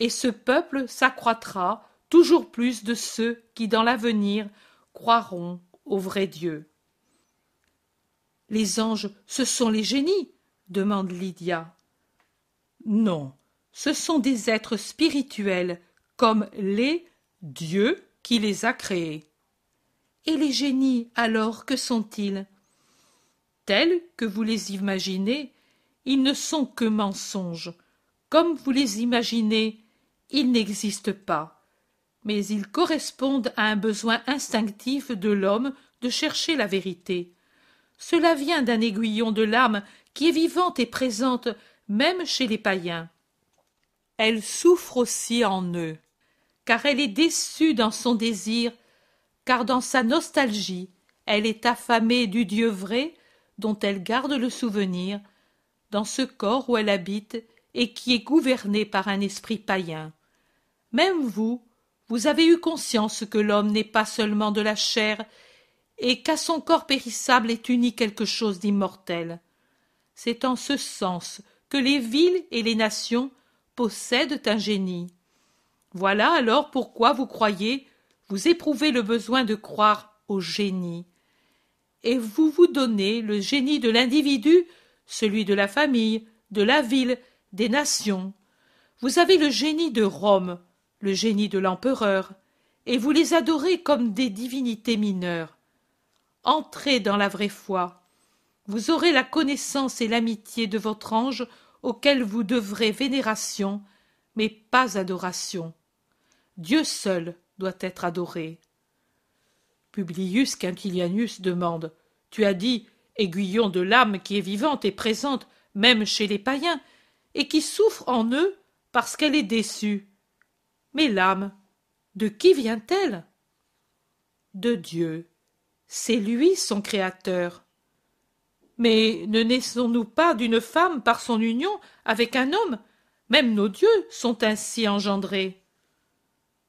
Et ce peuple s'accroîtra toujours plus de ceux qui dans l'avenir croiront au vrai Dieu. Les anges, ce sont les génies demande Lydia. Non, ce sont des êtres spirituels, comme les dieux qui les a créés. Et les génies, alors, que sont-ils? Tels que vous les imaginez, ils ne sont que mensonges. Comme vous les imaginez, ils n'existent pas. Mais ils correspondent à un besoin instinctif de l'homme de chercher la vérité. Cela vient d'un aiguillon de l'âme qui est vivante et présente même chez les païens elle souffre aussi en eux, car elle est déçue dans son désir, car dans sa nostalgie, elle est affamée du Dieu vrai dont elle garde le souvenir, dans ce corps où elle habite et qui est gouverné par un esprit païen. Même vous, vous avez eu conscience que l'homme n'est pas seulement de la chair, et qu'à son corps périssable est uni quelque chose d'immortel. C'est en ce sens que les villes et les nations possèdent un génie. Voilà alors pourquoi vous croyez, vous éprouvez le besoin de croire au génie. Et vous vous donnez le génie de l'individu, celui de la famille, de la ville, des nations. Vous avez le génie de Rome, le génie de l'empereur, et vous les adorez comme des divinités mineures. Entrez dans la vraie foi. Vous aurez la connaissance et l'amitié de votre ange auquel vous devrez vénération, mais pas adoration. Dieu seul doit être adoré. Publius Quintilianus demande Tu as dit aiguillon de l'âme qui est vivante et présente même chez les païens, et qui souffre en eux parce qu'elle est déçue. Mais l'âme, de qui vient-elle? De Dieu. C'est lui son créateur. Mais ne naissons-nous pas d'une femme par son union avec un homme? Même nos dieux sont ainsi engendrés.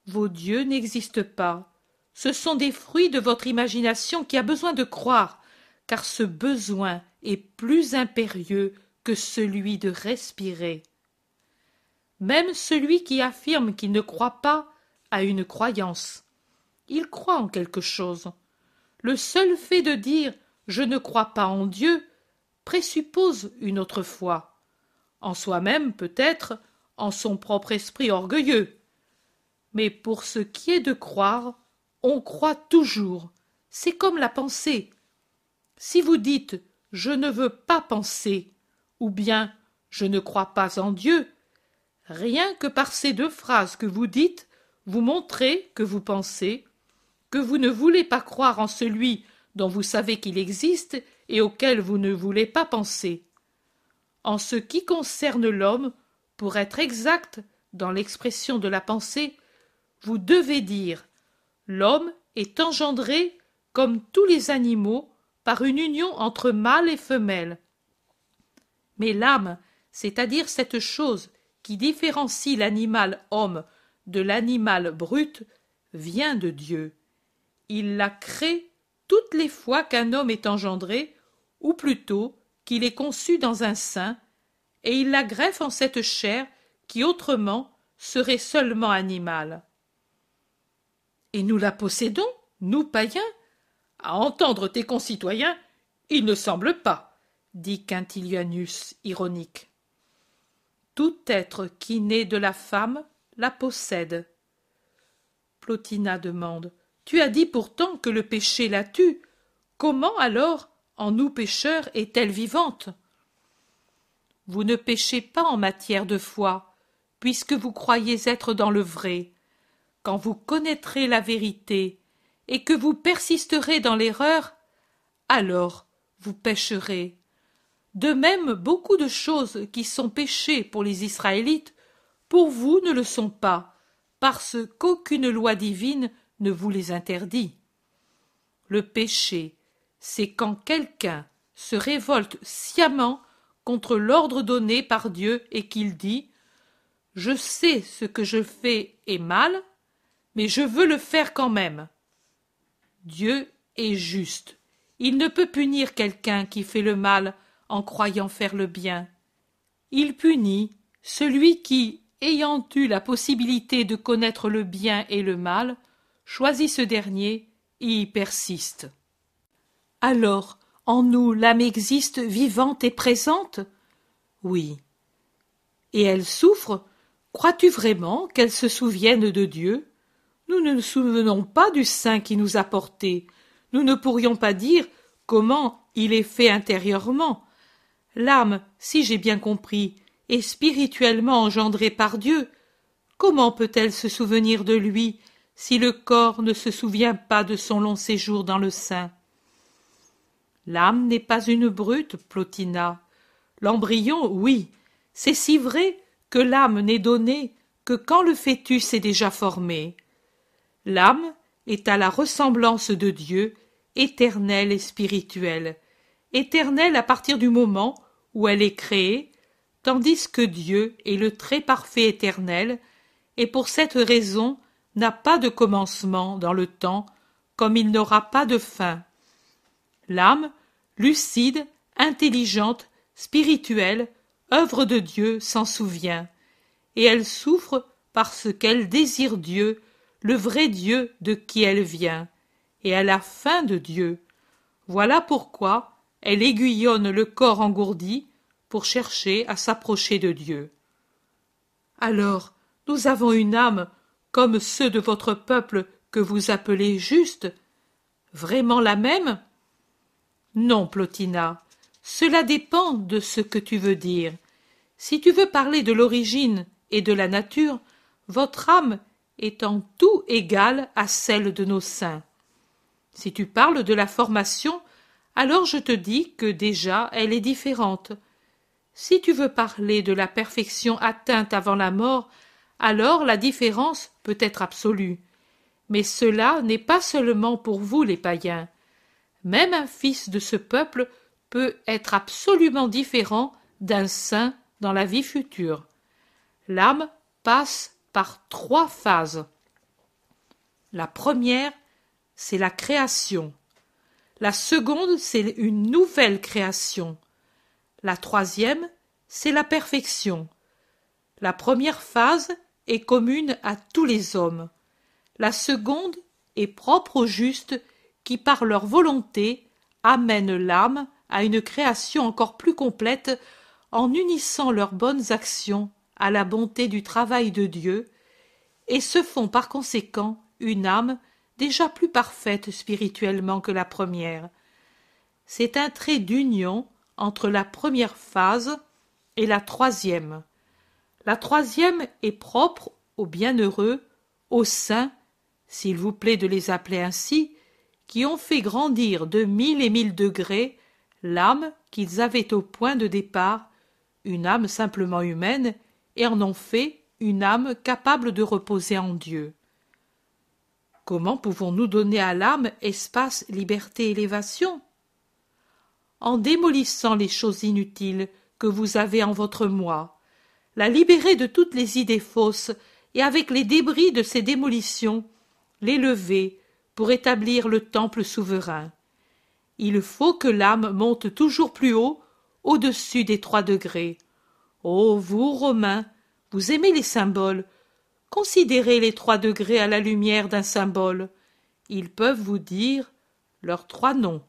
Vos dieux n'existent pas. Ce sont des fruits de votre imagination qui a besoin de croire, car ce besoin est plus impérieux que celui de respirer. Même celui qui affirme qu'il ne croit pas a une croyance. Il croit en quelque chose. Le seul fait de dire je ne crois pas en Dieu présuppose une autre foi. En soi-même, peut-être, en son propre esprit orgueilleux. Mais pour ce qui est de croire, on croit toujours. C'est comme la pensée. Si vous dites je ne veux pas penser, ou bien je ne crois pas en Dieu, rien que par ces deux phrases que vous dites, vous montrez que vous pensez, que vous ne voulez pas croire en celui dont vous savez qu'il existe et auquel vous ne voulez pas penser. En ce qui concerne l'homme, pour être exact dans l'expression de la pensée, vous devez dire L'homme est engendré, comme tous les animaux, par une union entre mâle et femelle. Mais l'âme, c'est-à-dire cette chose qui différencie l'animal homme de l'animal brut, vient de Dieu. Il la crée toutes les fois qu'un homme est engendré, ou plutôt qu'il est conçu dans un sein, et il la greffe en cette chair qui autrement serait seulement animale. Et nous la possédons, nous païens À entendre tes concitoyens, il ne semble pas, dit Quintilianus ironique. Tout être qui naît de la femme la possède. Plotina demande. Tu as dit pourtant que le péché la tue. Comment alors, en nous pécheurs, est-elle vivante? Vous ne péchez pas en matière de foi, puisque vous croyez être dans le vrai. Quand vous connaîtrez la vérité, et que vous persisterez dans l'erreur, alors vous pécherez. De même, beaucoup de choses qui sont péchées pour les Israélites, pour vous ne le sont pas, parce qu'aucune loi divine ne vous les interdit. Le péché, c'est quand quelqu'un se révolte sciemment contre l'ordre donné par Dieu et qu'il dit Je sais ce que je fais est mal, mais je veux le faire quand même. Dieu est juste. Il ne peut punir quelqu'un qui fait le mal en croyant faire le bien. Il punit celui qui, ayant eu la possibilité de connaître le bien et le mal, choisit ce dernier et y persiste. Alors, en nous, l'âme existe vivante et présente? Oui. Et elle souffre? Crois-tu vraiment qu'elle se souvienne de Dieu? Nous ne nous souvenons pas du sein qui nous a portés. Nous ne pourrions pas dire comment il est fait intérieurement. L'âme, si j'ai bien compris, est spirituellement engendrée par Dieu. Comment peut-elle se souvenir de lui? Si le corps ne se souvient pas de son long séjour dans le sein. L'âme n'est pas une brute, Plotina. L'embryon, oui, c'est si vrai que l'âme n'est donnée que quand le fœtus est déjà formé. L'âme est à la ressemblance de Dieu, éternelle et spirituelle, éternelle à partir du moment où elle est créée, tandis que Dieu est le très parfait éternel, et pour cette raison n'a pas de commencement dans le temps, comme il n'aura pas de fin. L'âme, lucide, intelligente, spirituelle, œuvre de Dieu, s'en souvient, et elle souffre parce qu'elle désire Dieu, le vrai Dieu de qui elle vient, et à la fin de Dieu. Voilà pourquoi elle aiguillonne le corps engourdi pour chercher à s'approcher de Dieu. Alors, nous avons une âme comme ceux de votre peuple que vous appelez juste Vraiment la même? Non, Plotina, cela dépend de ce que tu veux dire. Si tu veux parler de l'origine et de la nature, votre âme est en tout égale à celle de nos saints. Si tu parles de la formation, alors je te dis que déjà elle est différente. Si tu veux parler de la perfection atteinte avant la mort, alors la différence peut être absolue. Mais cela n'est pas seulement pour vous les païens. Même un fils de ce peuple peut être absolument différent d'un saint dans la vie future. L'âme passe par trois phases. La première, c'est la création. La seconde, c'est une nouvelle création. La troisième, c'est la perfection. La première phase est commune à tous les hommes. La seconde est propre aux justes qui, par leur volonté, amènent l'âme à une création encore plus complète en unissant leurs bonnes actions à la bonté du travail de Dieu, et se font par conséquent une âme déjà plus parfaite spirituellement que la première. C'est un trait d'union entre la première phase et la troisième. La troisième est propre aux bienheureux, aux saints, s'il vous plaît de les appeler ainsi, qui ont fait grandir de mille et mille degrés l'âme qu'ils avaient au point de départ, une âme simplement humaine, et en ont fait une âme capable de reposer en Dieu. Comment pouvons-nous donner à l'âme espace, liberté, élévation? En démolissant les choses inutiles que vous avez en votre moi, la libérer de toutes les idées fausses, et avec les débris de ces démolitions, l'élever pour établir le temple souverain. Il faut que l'âme monte toujours plus haut, au-dessus des trois degrés. Ô vous, Romains, vous aimez les symboles. Considérez les trois degrés à la lumière d'un symbole. Ils peuvent vous dire leurs trois noms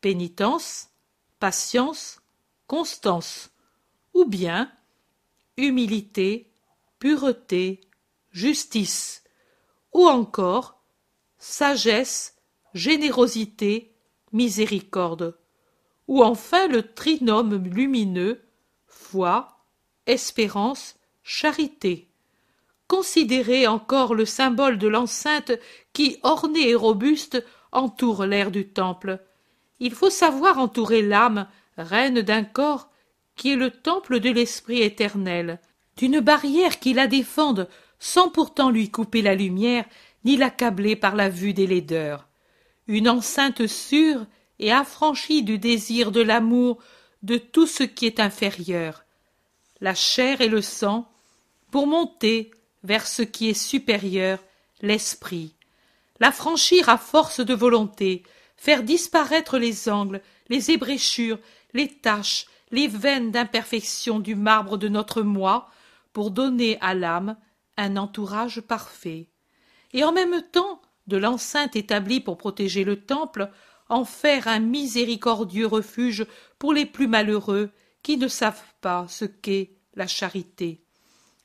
pénitence, patience, constance, ou bien humilité, pureté, justice, ou encore sagesse, générosité, miséricorde, ou enfin le trinôme lumineux foi, espérance, charité. Considérez encore le symbole de l'enceinte qui, ornée et robuste, entoure l'air du temple. Il faut savoir entourer l'âme, reine d'un corps, qui est le temple de l'Esprit éternel, d'une barrière qui la défende, sans pourtant lui couper la lumière, ni l'accabler par la vue des laideurs. Une enceinte sûre et affranchie du désir de l'amour de tout ce qui est inférieur, la chair et le sang, pour monter vers ce qui est supérieur, l'esprit, la franchir à force de volonté, faire disparaître les angles, les ébréchures, les taches, les veines d'imperfection du marbre de notre moi, pour donner à l'âme un entourage parfait. Et en même temps, de l'enceinte établie pour protéger le temple, en faire un miséricordieux refuge pour les plus malheureux qui ne savent pas ce qu'est la charité.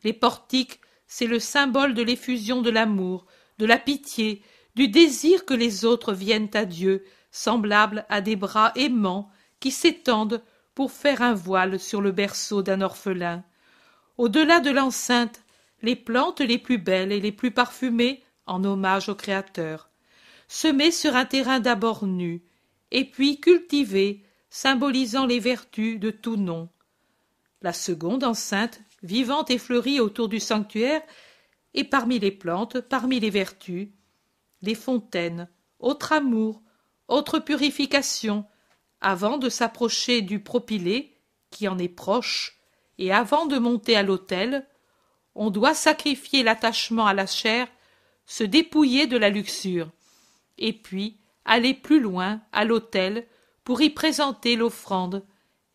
Les portiques, c'est le symbole de l'effusion de l'amour, de la pitié, du désir que les autres viennent à Dieu, semblables à des bras aimants qui s'étendent pour faire un voile sur le berceau d'un orphelin. Au-delà de l'enceinte, les plantes les plus belles et les plus parfumées, en hommage au Créateur semé sur un terrain d'abord nu, et puis cultivé, symbolisant les vertus de tout nom. La seconde enceinte, vivante et fleurie autour du sanctuaire, et parmi les plantes, parmi les vertus, les fontaines, autre amour, autre purification, avant de s'approcher du propylée, qui en est proche, et avant de monter à l'autel, on doit sacrifier l'attachement à la chair, se dépouiller de la luxure et puis aller plus loin à l'autel pour y présenter l'offrande,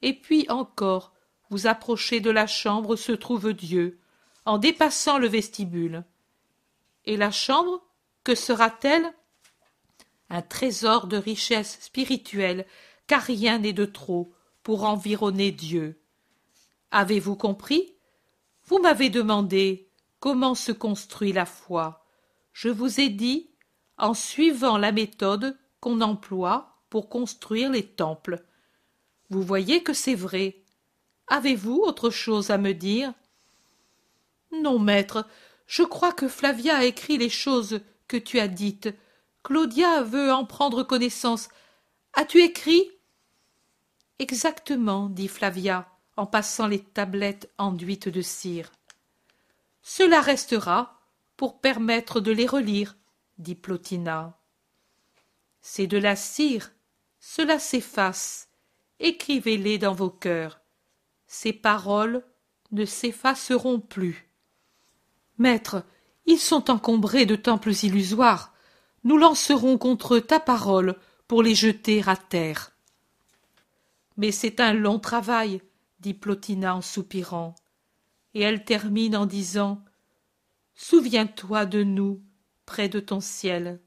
et puis encore vous approcher de la chambre où se trouve Dieu, en dépassant le vestibule. Et la chambre, que sera-t-elle? Un trésor de richesse spirituelle, car rien n'est de trop pour environner Dieu. Avez-vous compris? Vous m'avez demandé comment se construit la foi. Je vous ai dit en suivant la méthode qu'on emploie pour construire les temples. Vous voyez que c'est vrai. Avez-vous autre chose à me dire? Non, maître, je crois que Flavia a écrit les choses que tu as dites. Claudia veut en prendre connaissance. As-tu écrit? Exactement, dit Flavia, en passant les tablettes enduites de cire. Cela restera pour permettre de les relire, dit Plotina. C'est de la cire, cela s'efface. Écrivez-les dans vos cœurs. Ces paroles ne s'effaceront plus. Maître, ils sont encombrés de temples illusoires. Nous lancerons contre eux ta parole pour les jeter à terre. Mais c'est un long travail, dit Plotina en soupirant. Et elle termine en disant Souviens-toi de nous près de ton ciel.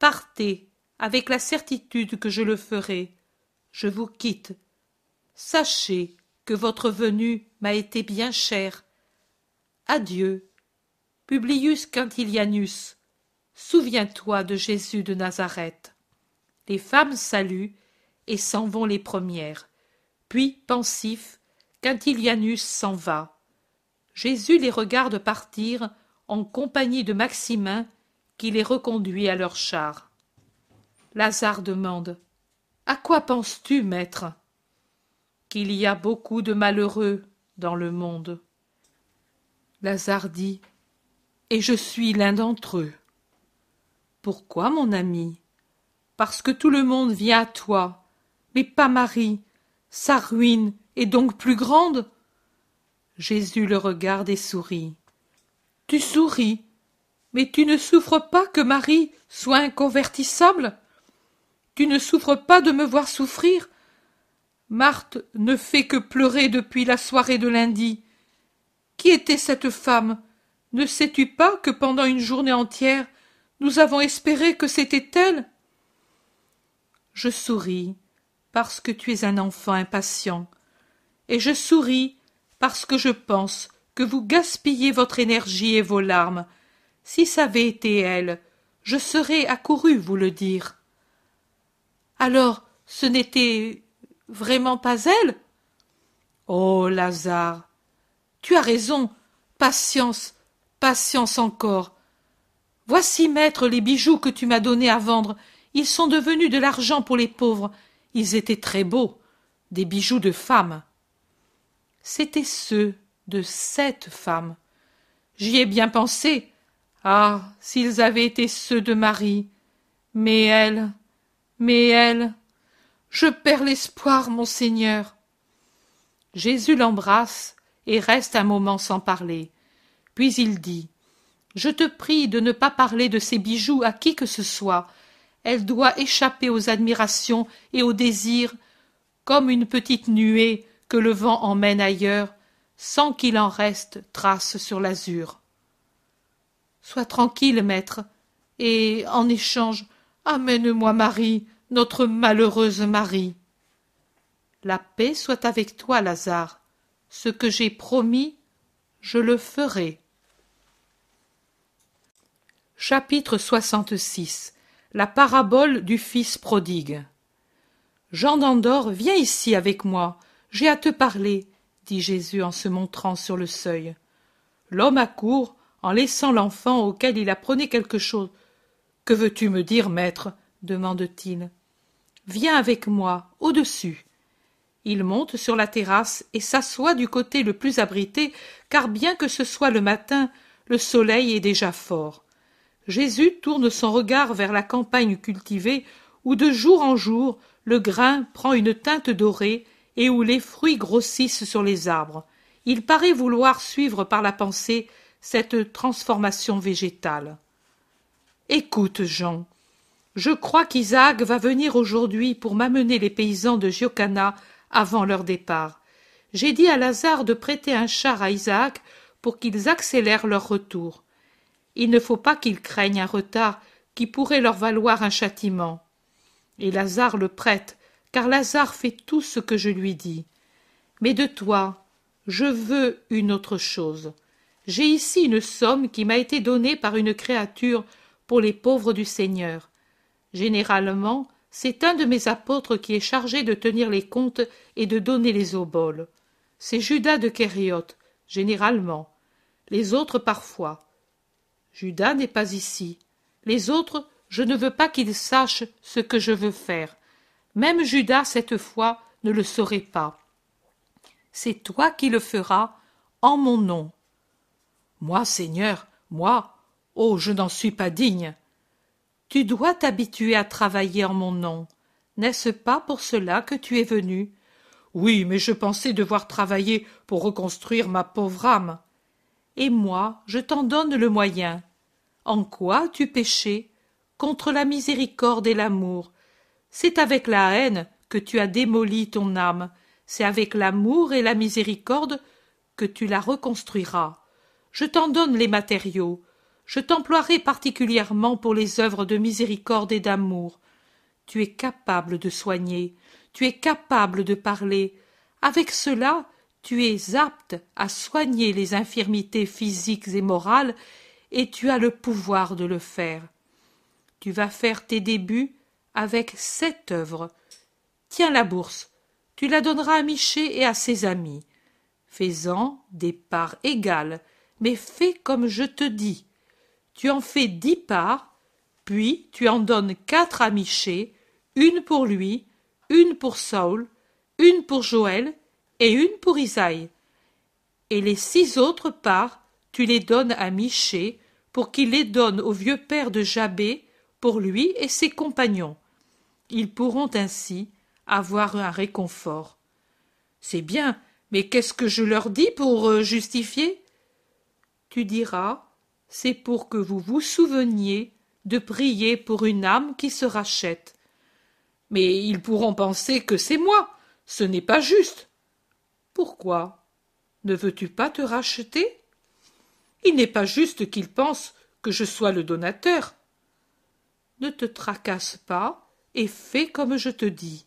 Partez, avec la certitude que je le ferai. Je vous quitte. Sachez que votre venue m'a été bien chère. Adieu. Publius Quintilianus, souviens-toi de Jésus de Nazareth. Les femmes saluent et s'en vont les premières. Puis, pensif, Quintilianus s'en va. Jésus les regarde partir en compagnie de Maximin qui les reconduit à leur char. Lazare demande À quoi penses-tu, maître? Qu'il y a beaucoup de malheureux dans le monde. Lazare dit Et je suis l'un d'entre eux. Pourquoi, mon ami? Parce que tout le monde vient à toi, mais pas Marie. Sa ruine est donc plus grande Jésus le regarde et sourit. Tu souris, mais tu ne souffres pas que Marie soit inconvertissable Tu ne souffres pas de me voir souffrir Marthe ne fait que pleurer depuis la soirée de lundi. Qui était cette femme? Ne sais-tu pas que pendant une journée entière nous avons espéré que c'était elle? Je souris parce que tu es un enfant impatient, et je souris parce que je pense que vous gaspillez votre énergie et vos larmes. Si ça avait été elle, je serais accouru vous le dire. Alors, ce n'était vraiment pas elle? Oh, Lazare, tu as raison. Patience, patience encore. Voici, maître, les bijoux que tu m'as donnés à vendre. Ils sont devenus de l'argent pour les pauvres. Ils étaient très beaux, des bijoux de femme c'étaient ceux de cette femme. J'y ai bien pensé. Ah. S'ils avaient été ceux de Marie. Mais elle. Mais elle. Je perds l'espoir, monseigneur. Jésus l'embrasse et reste un moment sans parler. Puis il dit. Je te prie de ne pas parler de ces bijoux à qui que ce soit. Elle doit échapper aux admirations et aux désirs, comme une petite nuée que le vent emmène ailleurs, sans qu'il en reste trace sur l'azur. Sois tranquille, maître, et, en échange, amène-moi Marie, notre malheureuse Marie. La paix soit avec toi, Lazare. Ce que j'ai promis, je le ferai. Chapitre 66 La parabole du fils prodigue. Jean d'Andorre, viens ici avec moi. J'ai à te parler, dit Jésus en se montrant sur le seuil. L'homme accourt, en laissant l'enfant auquel il apprenait quelque chose. Que veux-tu me dire, maître? demande-t-il. Viens avec moi, au-dessus. Il monte sur la terrasse et s'assoit du côté le plus abrité, car bien que ce soit le matin, le soleil est déjà fort. Jésus tourne son regard vers la campagne cultivée, où de jour en jour le grain prend une teinte dorée et où les fruits grossissent sur les arbres. Il paraît vouloir suivre par la pensée cette transformation végétale. Écoute, Jean. Je crois qu'Isaac va venir aujourd'hui pour m'amener les paysans de Giocana avant leur départ. J'ai dit à Lazare de prêter un char à Isaac pour qu'ils accélèrent leur retour. Il ne faut pas qu'ils craignent un retard qui pourrait leur valoir un châtiment. Et Lazare le prête, car Lazare fait tout ce que je lui dis. Mais de toi, je veux une autre chose. J'ai ici une somme qui m'a été donnée par une créature pour les pauvres du Seigneur. Généralement, c'est un de mes apôtres qui est chargé de tenir les comptes et de donner les oboles. C'est Judas de Kériote, généralement. Les autres parfois. Judas n'est pas ici. Les autres, je ne veux pas qu'il sache ce que je veux faire. Même Judas, cette fois, ne le saurait pas. C'est toi qui le feras en mon nom. Moi, Seigneur, moi, oh, je n'en suis pas digne. Tu dois t'habituer à travailler en mon nom. N'est-ce pas pour cela que tu es venu? Oui, mais je pensais devoir travailler pour reconstruire ma pauvre âme. Et moi, je t'en donne le moyen. En quoi tu péché Contre la miséricorde et l'amour? C'est avec la haine que tu as démoli ton âme, c'est avec l'amour et la miséricorde que tu la reconstruiras. Je t'en donne les matériaux, je t'emploierai particulièrement pour les œuvres de miséricorde et d'amour. Tu es capable de soigner, tu es capable de parler. Avec cela, tu es apte à soigner les infirmités physiques et morales, et tu as le pouvoir de le faire. Tu vas faire tes débuts avec cette œuvre. Tiens la bourse, tu la donneras à Miché et à ses amis. Fais-en des parts égales, mais fais comme je te dis. Tu en fais dix parts, puis tu en donnes quatre à Miché, une pour lui, une pour Saul, une pour Joël et une pour Isaïe. Et les six autres parts, tu les donnes à Miché pour qu'il les donne au vieux père de Jabé pour lui et ses compagnons. Ils pourront ainsi avoir un réconfort. C'est bien, mais qu'est-ce que je leur dis pour euh, justifier? Tu diras, c'est pour que vous vous souveniez de prier pour une âme qui se rachète. Mais ils pourront penser que c'est moi. Ce n'est pas juste. Pourquoi Ne veux-tu pas te racheter? Il n'est pas juste qu'ils pensent que je sois le donateur. Ne te tracasse pas et fais comme je te dis.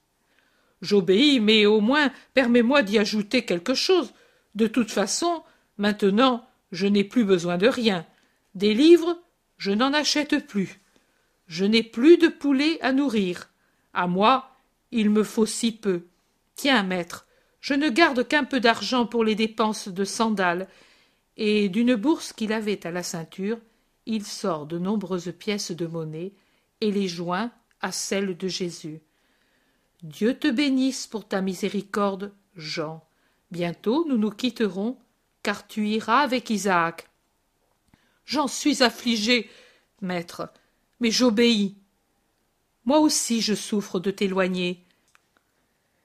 J'obéis, mais au moins permets-moi d'y ajouter quelque chose. De toute façon, maintenant, je n'ai plus besoin de rien. Des livres, je n'en achète plus. Je n'ai plus de poulet à nourrir. À moi, il me faut si peu. Tiens, maître, je ne garde qu'un peu d'argent pour les dépenses de sandales. Et d'une bourse qu'il avait à la ceinture, il sort de nombreuses pièces de monnaie et les joint à celles de Jésus. Dieu te bénisse pour ta miséricorde, Jean. Bientôt nous nous quitterons, car tu iras avec Isaac. J'en suis affligé, maître, mais j'obéis. Moi aussi je souffre de t'éloigner.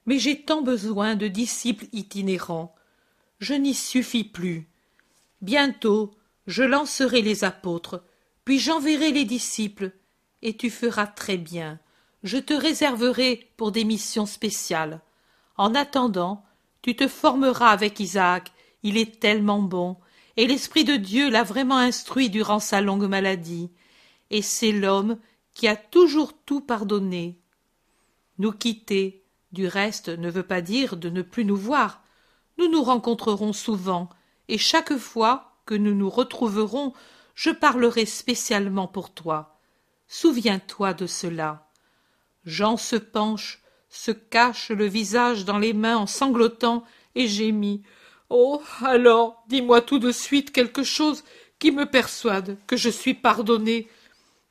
Mais j'ai tant besoin de disciples itinérants. Je n'y suffis plus. Bientôt je lancerai les apôtres, puis j'enverrai les disciples, et tu feras très bien. Je te réserverai pour des missions spéciales. En attendant, tu te formeras avec Isaac, il est tellement bon, et l'Esprit de Dieu l'a vraiment instruit durant sa longue maladie, et c'est l'homme qui a toujours tout pardonné. Nous quitter, du reste, ne veut pas dire de ne plus nous voir. Nous nous rencontrerons souvent, et chaque fois que nous nous retrouverons, je parlerai spécialement pour toi. Souviens-toi de cela. Jean se penche, se cache le visage dans les mains en sanglotant et gémit. Oh. Alors. Dis-moi tout de suite quelque chose qui me persuade que je suis pardonné,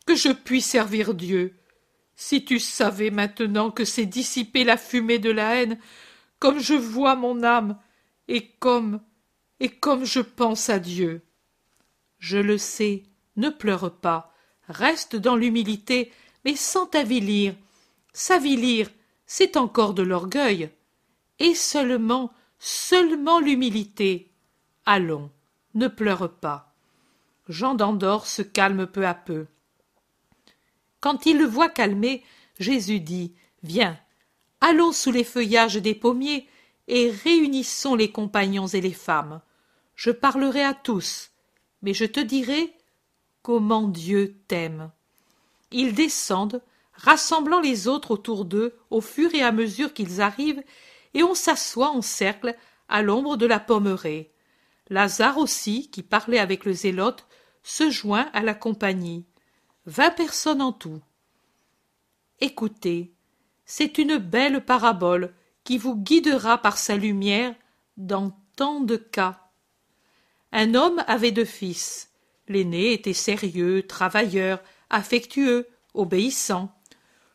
que je puis servir Dieu. Si tu savais maintenant que c'est dissiper la fumée de la haine, comme je vois mon âme, et comme et comme je pense à Dieu. Je le sais, ne pleure pas, reste dans l'humilité, mais sans t'avilir. S'avilir, c'est encore de l'orgueil. Et seulement, seulement l'humilité. Allons, ne pleure pas. Jean d'Andorre se calme peu à peu. Quand il le voit calmé, Jésus dit Viens, allons sous les feuillages des pommiers et réunissons les compagnons et les femmes. Je parlerai à tous, mais je te dirai comment Dieu t'aime. Ils descendent, rassemblant les autres autour d'eux au fur et à mesure qu'ils arrivent, et on s'assoit en cercle à l'ombre de la pommeraie. Lazare aussi, qui parlait avec le zélote, se joint à la compagnie. Vingt personnes en tout. Écoutez, c'est une belle parabole qui vous guidera par sa lumière dans tant de cas. Un homme avait deux fils. L'aîné était sérieux, travailleur, affectueux, obéissant.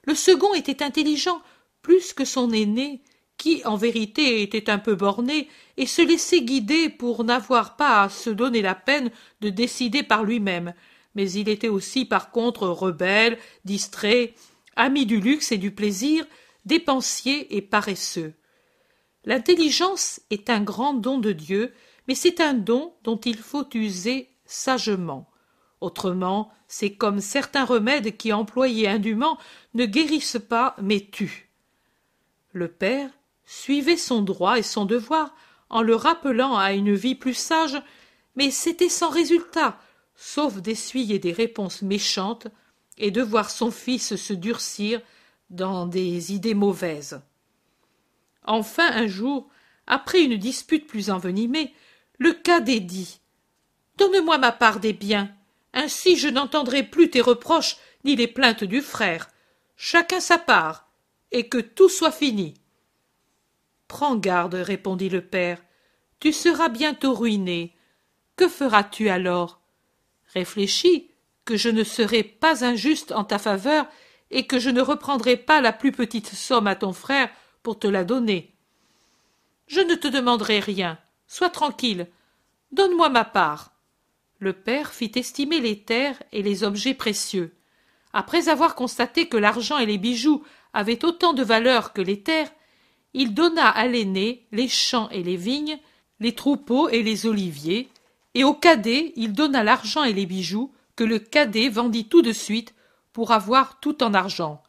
Le second était intelligent plus que son aîné, qui en vérité était un peu borné et se laissait guider pour n'avoir pas à se donner la peine de décider par lui-même, mais il était aussi par contre rebelle, distrait, ami du luxe et du plaisir, dépensier et paresseux. L'intelligence est un grand don de Dieu, mais c'est un don dont il faut user sagement. Autrement, c'est comme certains remèdes qui, employés indûment, ne guérissent pas mais tuent. Le père suivait son droit et son devoir en le rappelant à une vie plus sage, mais c'était sans résultat, sauf d'essuyer des réponses méchantes et de voir son fils se durcir dans des idées mauvaises. Enfin, un jour, après une dispute plus envenimée, le cadet dit Donne-moi ma part des biens, ainsi je n'entendrai plus tes reproches ni les plaintes du frère. Chacun sa part, et que tout soit fini. Prends garde, répondit le père, tu seras bientôt ruiné. Que feras-tu alors? Réfléchis que je ne serai pas injuste en ta faveur et que je ne reprendrai pas la plus petite somme à ton frère pour te la donner. Je ne te demanderai rien. Sois tranquille. Donne-moi ma part. Le père fit estimer les terres et les objets précieux. Après avoir constaté que l'argent et les bijoux avaient autant de valeur que les terres, il donna à l'aîné les champs et les vignes, les troupeaux et les oliviers, et au cadet il donna l'argent et les bijoux que le cadet vendit tout de suite pour avoir tout en argent.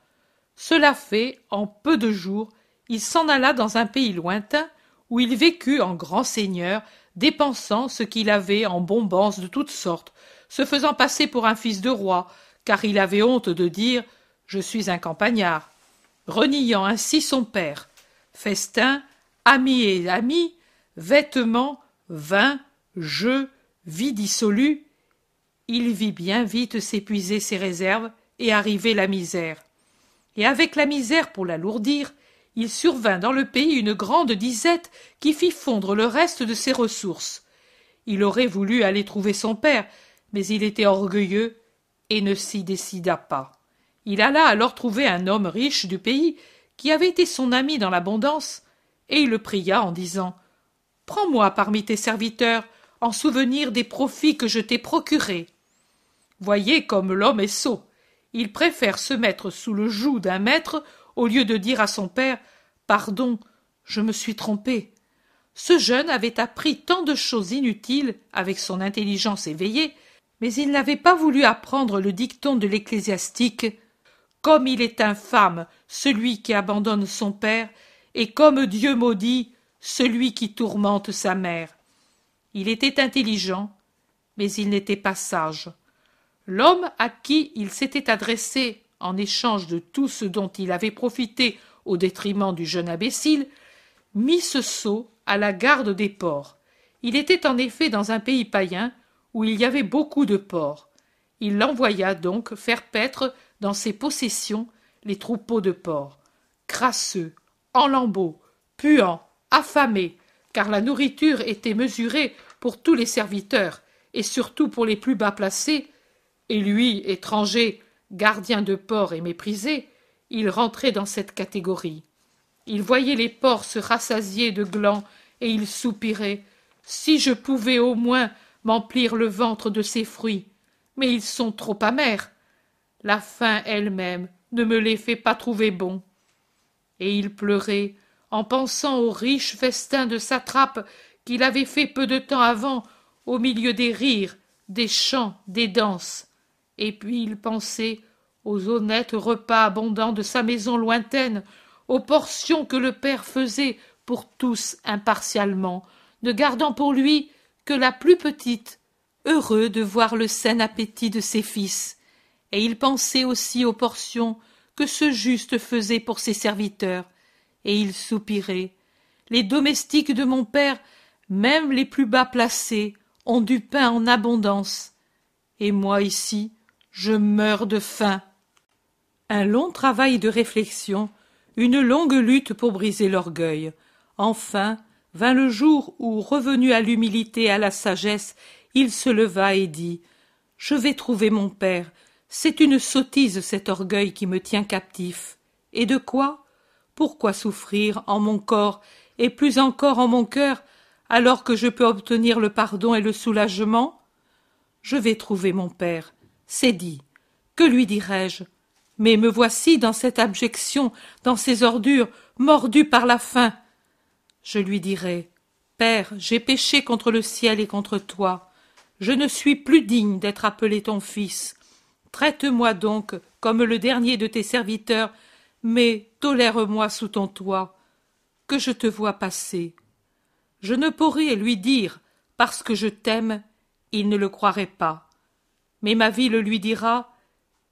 Cela fait, en peu de jours, il s'en alla dans un pays lointain où il vécut en grand seigneur, dépensant ce qu'il avait en bonbons de toutes sortes, se faisant passer pour un fils de roi, car il avait honte de dire Je suis un campagnard, reniant ainsi son père. Festins, amis et amis, vêtements, vin, jeux, vie dissolue, il vit bien vite s'épuiser ses réserves et arriver la misère. Et avec la misère pour l'alourdir, il survint dans le pays une grande disette qui fit fondre le reste de ses ressources. Il aurait voulu aller trouver son père, mais il était orgueilleux et ne s'y décida pas. Il alla alors trouver un homme riche du pays qui avait été son ami dans l'abondance, et il le pria en disant Prends-moi parmi tes serviteurs en souvenir des profits que je t'ai procurés. Voyez comme l'homme est sot. Il préfère se mettre sous le joug d'un maître au lieu de dire à son père Pardon, je me suis trompé. Ce jeune avait appris tant de choses inutiles avec son intelligence éveillée, mais il n'avait pas voulu apprendre le dicton de l'ecclésiastique comme il est infâme celui qui abandonne son père, et comme Dieu maudit celui qui tourmente sa mère. Il était intelligent, mais il n'était pas sage. L'homme à qui il s'était adressé en échange de tout ce dont il avait profité au détriment du jeune imbécile, mit ce sot à la garde des porcs. Il était en effet dans un pays païen où il y avait beaucoup de porcs. Il l'envoya donc faire paître dans ses possessions les troupeaux de porcs, crasseux, en lambeaux, puants, affamés, car la nourriture était mesurée pour tous les serviteurs, et surtout pour les plus bas placés, et lui, étranger, gardien de porcs et méprisé, il rentrait dans cette catégorie. Il voyait les porcs se rassasier de glands, et il soupirait. Si je pouvais au moins m'emplir le ventre de ces fruits. Mais ils sont trop amers la faim elle-même ne me les fait pas trouver bons. Et il pleurait en pensant aux riches festins de satrapes qu'il avait fait peu de temps avant au milieu des rires, des chants, des danses. Et puis il pensait aux honnêtes repas abondants de sa maison lointaine, aux portions que le père faisait pour tous impartialement, ne gardant pour lui que la plus petite, heureux de voir le sain appétit de ses fils, et il pensait aussi aux portions que ce juste faisait pour ses serviteurs, et il soupirait. Les domestiques de mon père, même les plus bas placés, ont du pain en abondance. Et moi ici, je meurs de faim. Un long travail de réflexion, une longue lutte pour briser l'orgueil. Enfin vint le jour où, revenu à l'humilité et à la sagesse, il se leva et dit Je vais trouver mon père, C'est une sottise cet orgueil qui me tient captif. Et de quoi? Pourquoi souffrir en mon corps et plus encore en mon cœur alors que je peux obtenir le pardon et le soulagement Je vais trouver mon père, c'est dit. Que lui dirai-je Mais me voici dans cette abjection, dans ces ordures, mordu par la faim. Je lui dirai Père, j'ai péché contre le ciel et contre toi. Je ne suis plus digne d'être appelé ton fils. Traite-moi donc comme le dernier de tes serviteurs, mais tolère-moi sous ton toit. Que je te vois passer. Je ne pourrais lui dire parce que je t'aime, il ne le croirait pas. Mais ma vie le lui dira,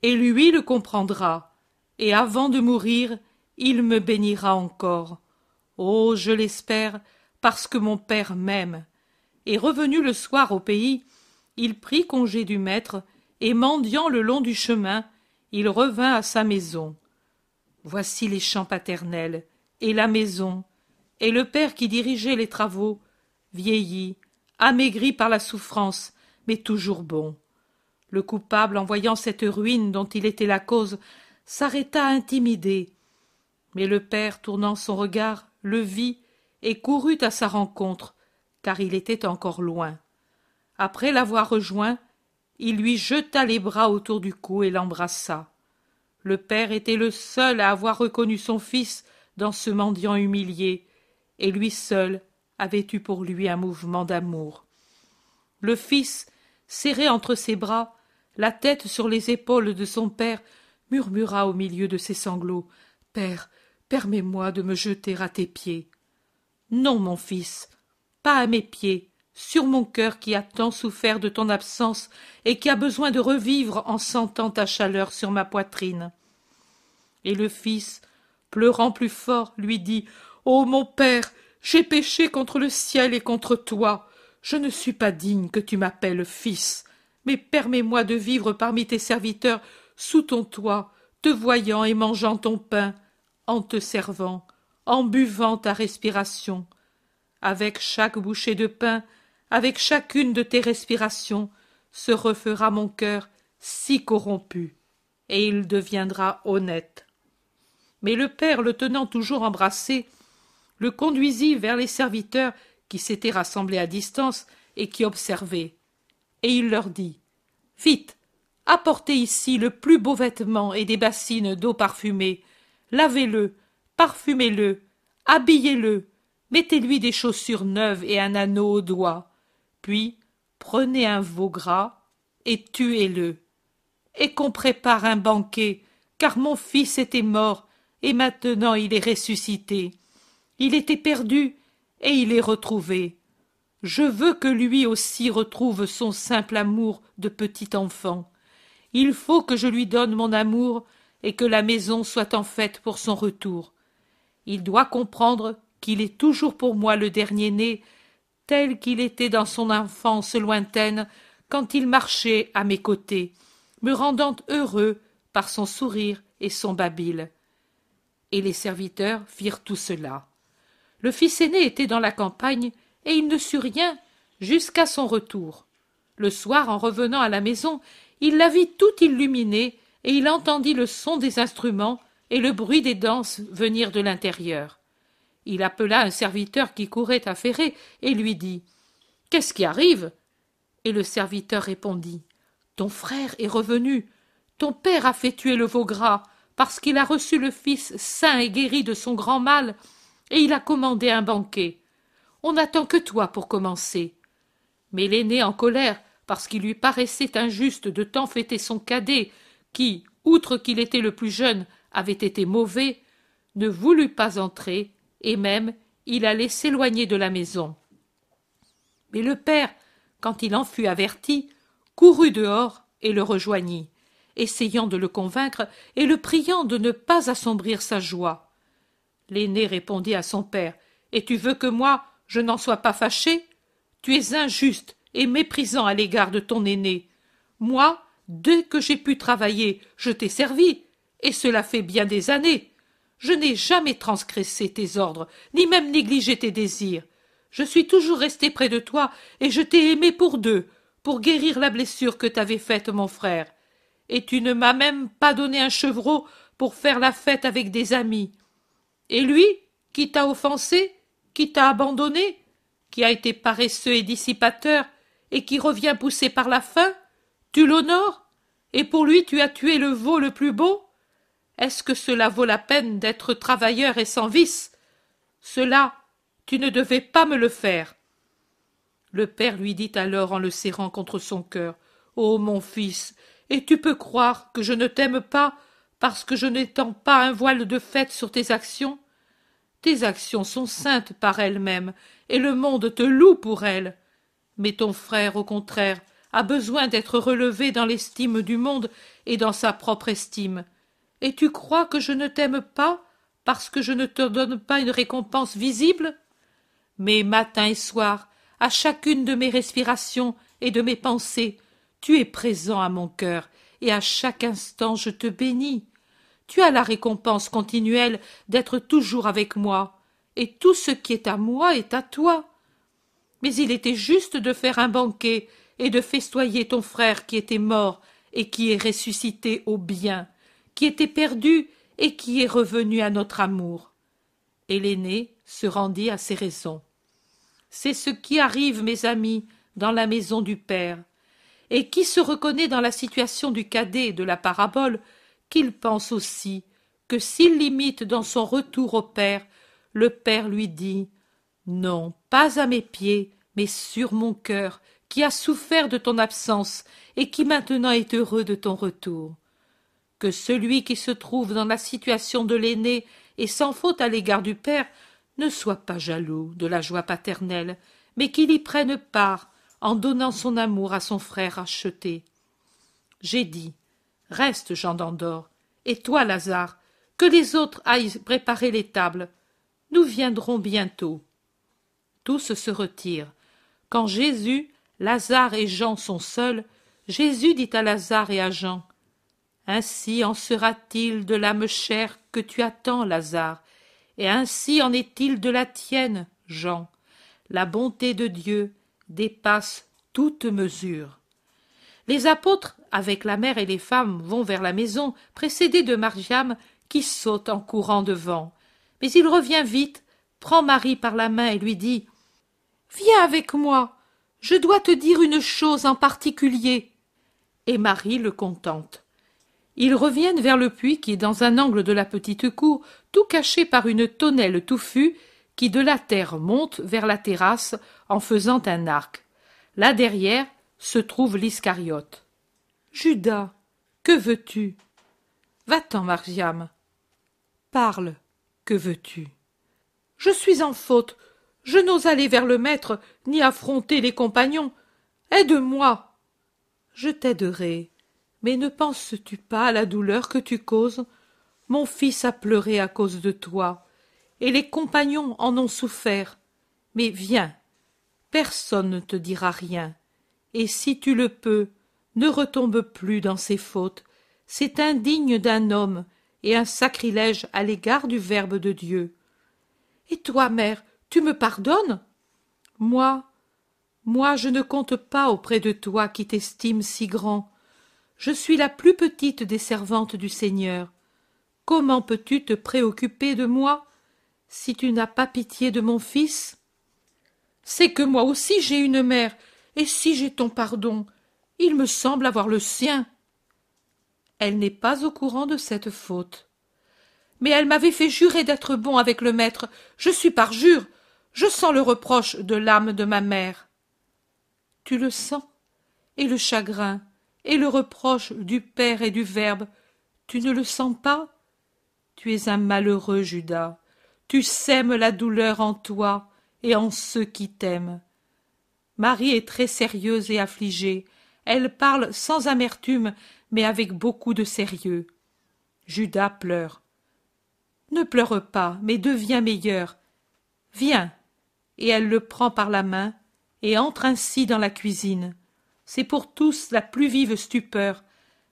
et lui le comprendra, et avant de mourir, il me bénira encore. Oh, je l'espère, parce que mon père m'aime. Et revenu le soir au pays, il prit congé du maître, et mendiant le long du chemin, il revint à sa maison. Voici les champs paternels, et la maison, et le père qui dirigeait les travaux, vieilli, amaigri par la souffrance, mais toujours bon. Le coupable, en voyant cette ruine dont il était la cause, s'arrêta intimidé. Mais le père, tournant son regard, le vit et courut à sa rencontre, car il était encore loin. Après l'avoir rejoint, il lui jeta les bras autour du cou et l'embrassa. Le père était le seul à avoir reconnu son fils dans ce mendiant humilié, et lui seul avait eu pour lui un mouvement d'amour. Le fils, serré entre ses bras, la tête sur les épaules de son père, murmura au milieu de ses sanglots. Père, permets-moi de me jeter à tes pieds. Non, mon fils, pas à mes pieds, sur mon cœur qui a tant souffert de ton absence et qui a besoin de revivre en sentant ta chaleur sur ma poitrine. Et le fils, pleurant plus fort, lui dit. Ô mon père, j'ai péché contre le ciel et contre toi. Je ne suis pas digne que tu m'appelles fils, mais permets-moi de vivre parmi tes serviteurs sous ton toit, te voyant et mangeant ton pain, en te servant, en buvant ta respiration. Avec chaque bouchée de pain, avec chacune de tes respirations, se refera mon cœur si corrompu, et il deviendra honnête. Mais le père, le tenant toujours embrassé, le conduisit vers les serviteurs qui s'étaient rassemblés à distance et qui observaient. Et il leur dit Vite, apportez ici le plus beau vêtement et des bassines d'eau parfumée. Lavez-le, parfumez-le, habillez-le, mettez-lui des chaussures neuves et un anneau au doigt. Puis prenez un veau gras et tuez-le. Et qu'on prépare un banquet, car mon fils était mort et maintenant il est ressuscité. Il était perdu, et il est retrouvé. Je veux que lui aussi retrouve son simple amour de petit enfant. Il faut que je lui donne mon amour et que la maison soit en fête pour son retour. Il doit comprendre qu'il est toujours pour moi le dernier-né, tel qu'il était dans son enfance lointaine quand il marchait à mes côtés, me rendant heureux par son sourire et son babil. Et les serviteurs firent tout cela. Le fils aîné était dans la campagne, et il ne sut rien jusqu'à son retour. Le soir, en revenant à la maison, il la vit toute illuminée, et il entendit le son des instruments et le bruit des danses venir de l'intérieur. Il appela un serviteur qui courait à et lui dit Qu'est-ce qui arrive? Et le serviteur répondit Ton frère est revenu. Ton père a fait tuer le veau gras, parce qu'il a reçu le fils sain et guéri de son grand mal, et il a commandé un banquet. On n'attend que toi pour commencer. Mais l'aîné, en colère, parce qu'il lui paraissait injuste de tant fêter son cadet, qui, outre qu'il était le plus jeune, avait été mauvais, ne voulut pas entrer, et même il allait s'éloigner de la maison. Mais le père, quand il en fut averti, courut dehors et le rejoignit, essayant de le convaincre et le priant de ne pas assombrir sa joie. L'aîné répondit à son père. Et tu veux que moi je n'en sois pas fâché? Tu es injuste et méprisant à l'égard de ton aîné. Moi, dès que j'ai pu travailler, je t'ai servi, et cela fait bien des années. Je n'ai jamais transgressé tes ordres, ni même négligé tes désirs. Je suis toujours resté près de toi, et je t'ai aimé pour deux, pour guérir la blessure que t'avait faite mon frère. et tu ne m'as même pas donné un chevreau pour faire la fête avec des amis. Et lui, qui t'a offensé, qui t'a abandonné, qui a été paresseux et dissipateur, et qui revient poussé par la faim, tu l'honores, et pour lui tu as tué le veau le plus beau Est-ce que cela vaut la peine d'être travailleur et sans vice? Cela, tu ne devais pas me le faire. Le père lui dit alors en le serrant contre son cœur. Ô mon fils, et tu peux croire que je ne t'aime pas parce que je n'étends pas un voile de fête sur tes actions? Tes actions sont saintes par elles-mêmes, et le monde te loue pour elles. Mais ton frère, au contraire, a besoin d'être relevé dans l'estime du monde et dans sa propre estime. Et tu crois que je ne t'aime pas parce que je ne te donne pas une récompense visible? Mais matin et soir, à chacune de mes respirations et de mes pensées, tu es présent à mon cœur, et à chaque instant je te bénis tu as la récompense continuelle d'être toujours avec moi, et tout ce qui est à moi est à toi. Mais il était juste de faire un banquet et de festoyer ton frère qui était mort et qui est ressuscité au bien, qui était perdu et qui est revenu à notre amour. Et l'aîné se rendit à ses raisons. C'est ce qui arrive, mes amis, dans la maison du Père. Et qui se reconnaît dans la situation du cadet de la parabole qu'il pense aussi que s'il l'imite dans son retour au Père, le Père lui dit Non, pas à mes pieds, mais sur mon cœur, qui a souffert de ton absence et qui maintenant est heureux de ton retour. Que celui qui se trouve dans la situation de l'aîné et sans faute à l'égard du Père ne soit pas jaloux de la joie paternelle, mais qu'il y prenne part en donnant son amour à son frère acheté. J'ai dit Reste, Jean d'Andorre, et toi, Lazare, que les autres aillent préparer les tables. Nous viendrons bientôt. Tous se retirent. Quand Jésus, Lazare et Jean sont seuls, Jésus dit à Lazare et à Jean Ainsi en sera-t-il de l'âme chère que tu attends, Lazare, et ainsi en est-il de la tienne, Jean. La bonté de Dieu dépasse toute mesure. Les apôtres, avec la mère et les femmes, vont vers la maison, précédés de Mariam, qui saute en courant devant. Mais il revient vite, prend Marie par la main et lui dit Viens avec moi, je dois te dire une chose en particulier. Et Marie le contente. Ils reviennent vers le puits qui est dans un angle de la petite cour, tout caché par une tonnelle touffue qui de la terre monte vers la terrasse en faisant un arc. Là derrière, se trouve l'Iscariote. Judas, que veux-tu? Va-t'en, Mariam. Parle, que veux-tu? Je suis en faute. Je n'ose aller vers le maître, ni affronter les compagnons. Aide-moi. Je t'aiderai. Mais ne penses-tu pas à la douleur que tu causes? Mon fils a pleuré à cause de toi, et les compagnons en ont souffert. Mais viens, personne ne te dira rien et si tu le peux, ne retombe plus dans ces fautes. C'est indigne d'un homme et un sacrilège à l'égard du Verbe de Dieu. Et toi, mère, tu me pardonnes? Moi, moi, je ne compte pas auprès de toi qui t'estime si grand. Je suis la plus petite des servantes du Seigneur. Comment peux-tu te préoccuper de moi si tu n'as pas pitié de mon fils? C'est que moi aussi j'ai une mère et si j'ai ton pardon, il me semble avoir le sien. Elle n'est pas au courant de cette faute. Mais elle m'avait fait jurer d'être bon avec le maître. Je suis parjure. Je sens le reproche de l'âme de ma mère. Tu le sens, et le chagrin, et le reproche du Père et du Verbe, tu ne le sens pas? Tu es un malheureux, Judas. Tu sèmes la douleur en toi et en ceux qui t'aiment. Marie est très sérieuse et affligée. Elle parle sans amertume, mais avec beaucoup de sérieux. Judas pleure. Ne pleure pas, mais deviens meilleur. Viens. Et elle le prend par la main et entre ainsi dans la cuisine. C'est pour tous la plus vive stupeur.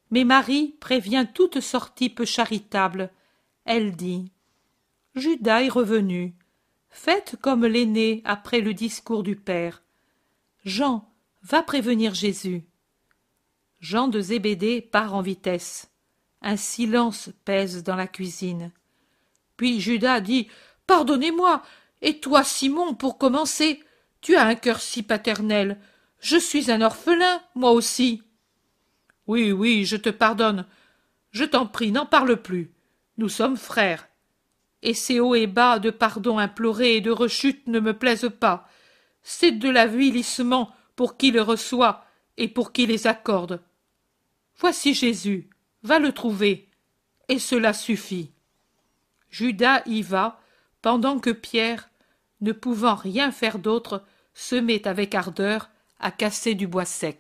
Mais Marie prévient toute sortie peu charitable. Elle dit Judas est revenu. Faites comme l'aîné après le discours du Père. Jean, va prévenir Jésus. Jean de Zébédée part en vitesse. Un silence pèse dans la cuisine. Puis Judas dit Pardonnez-moi, et toi, Simon, pour commencer, tu as un cœur si paternel. Je suis un orphelin, moi aussi. Oui, oui, je te pardonne. Je t'en prie, n'en parle plus. Nous sommes frères. Et ces hauts et bas de pardon imploré et de rechute ne me plaisent pas. C'est de l'avilissement pour qui le reçoit et pour qui les accorde. Voici Jésus, va le trouver, et cela suffit. Judas y va, pendant que Pierre, ne pouvant rien faire d'autre, se met avec ardeur à casser du bois sec.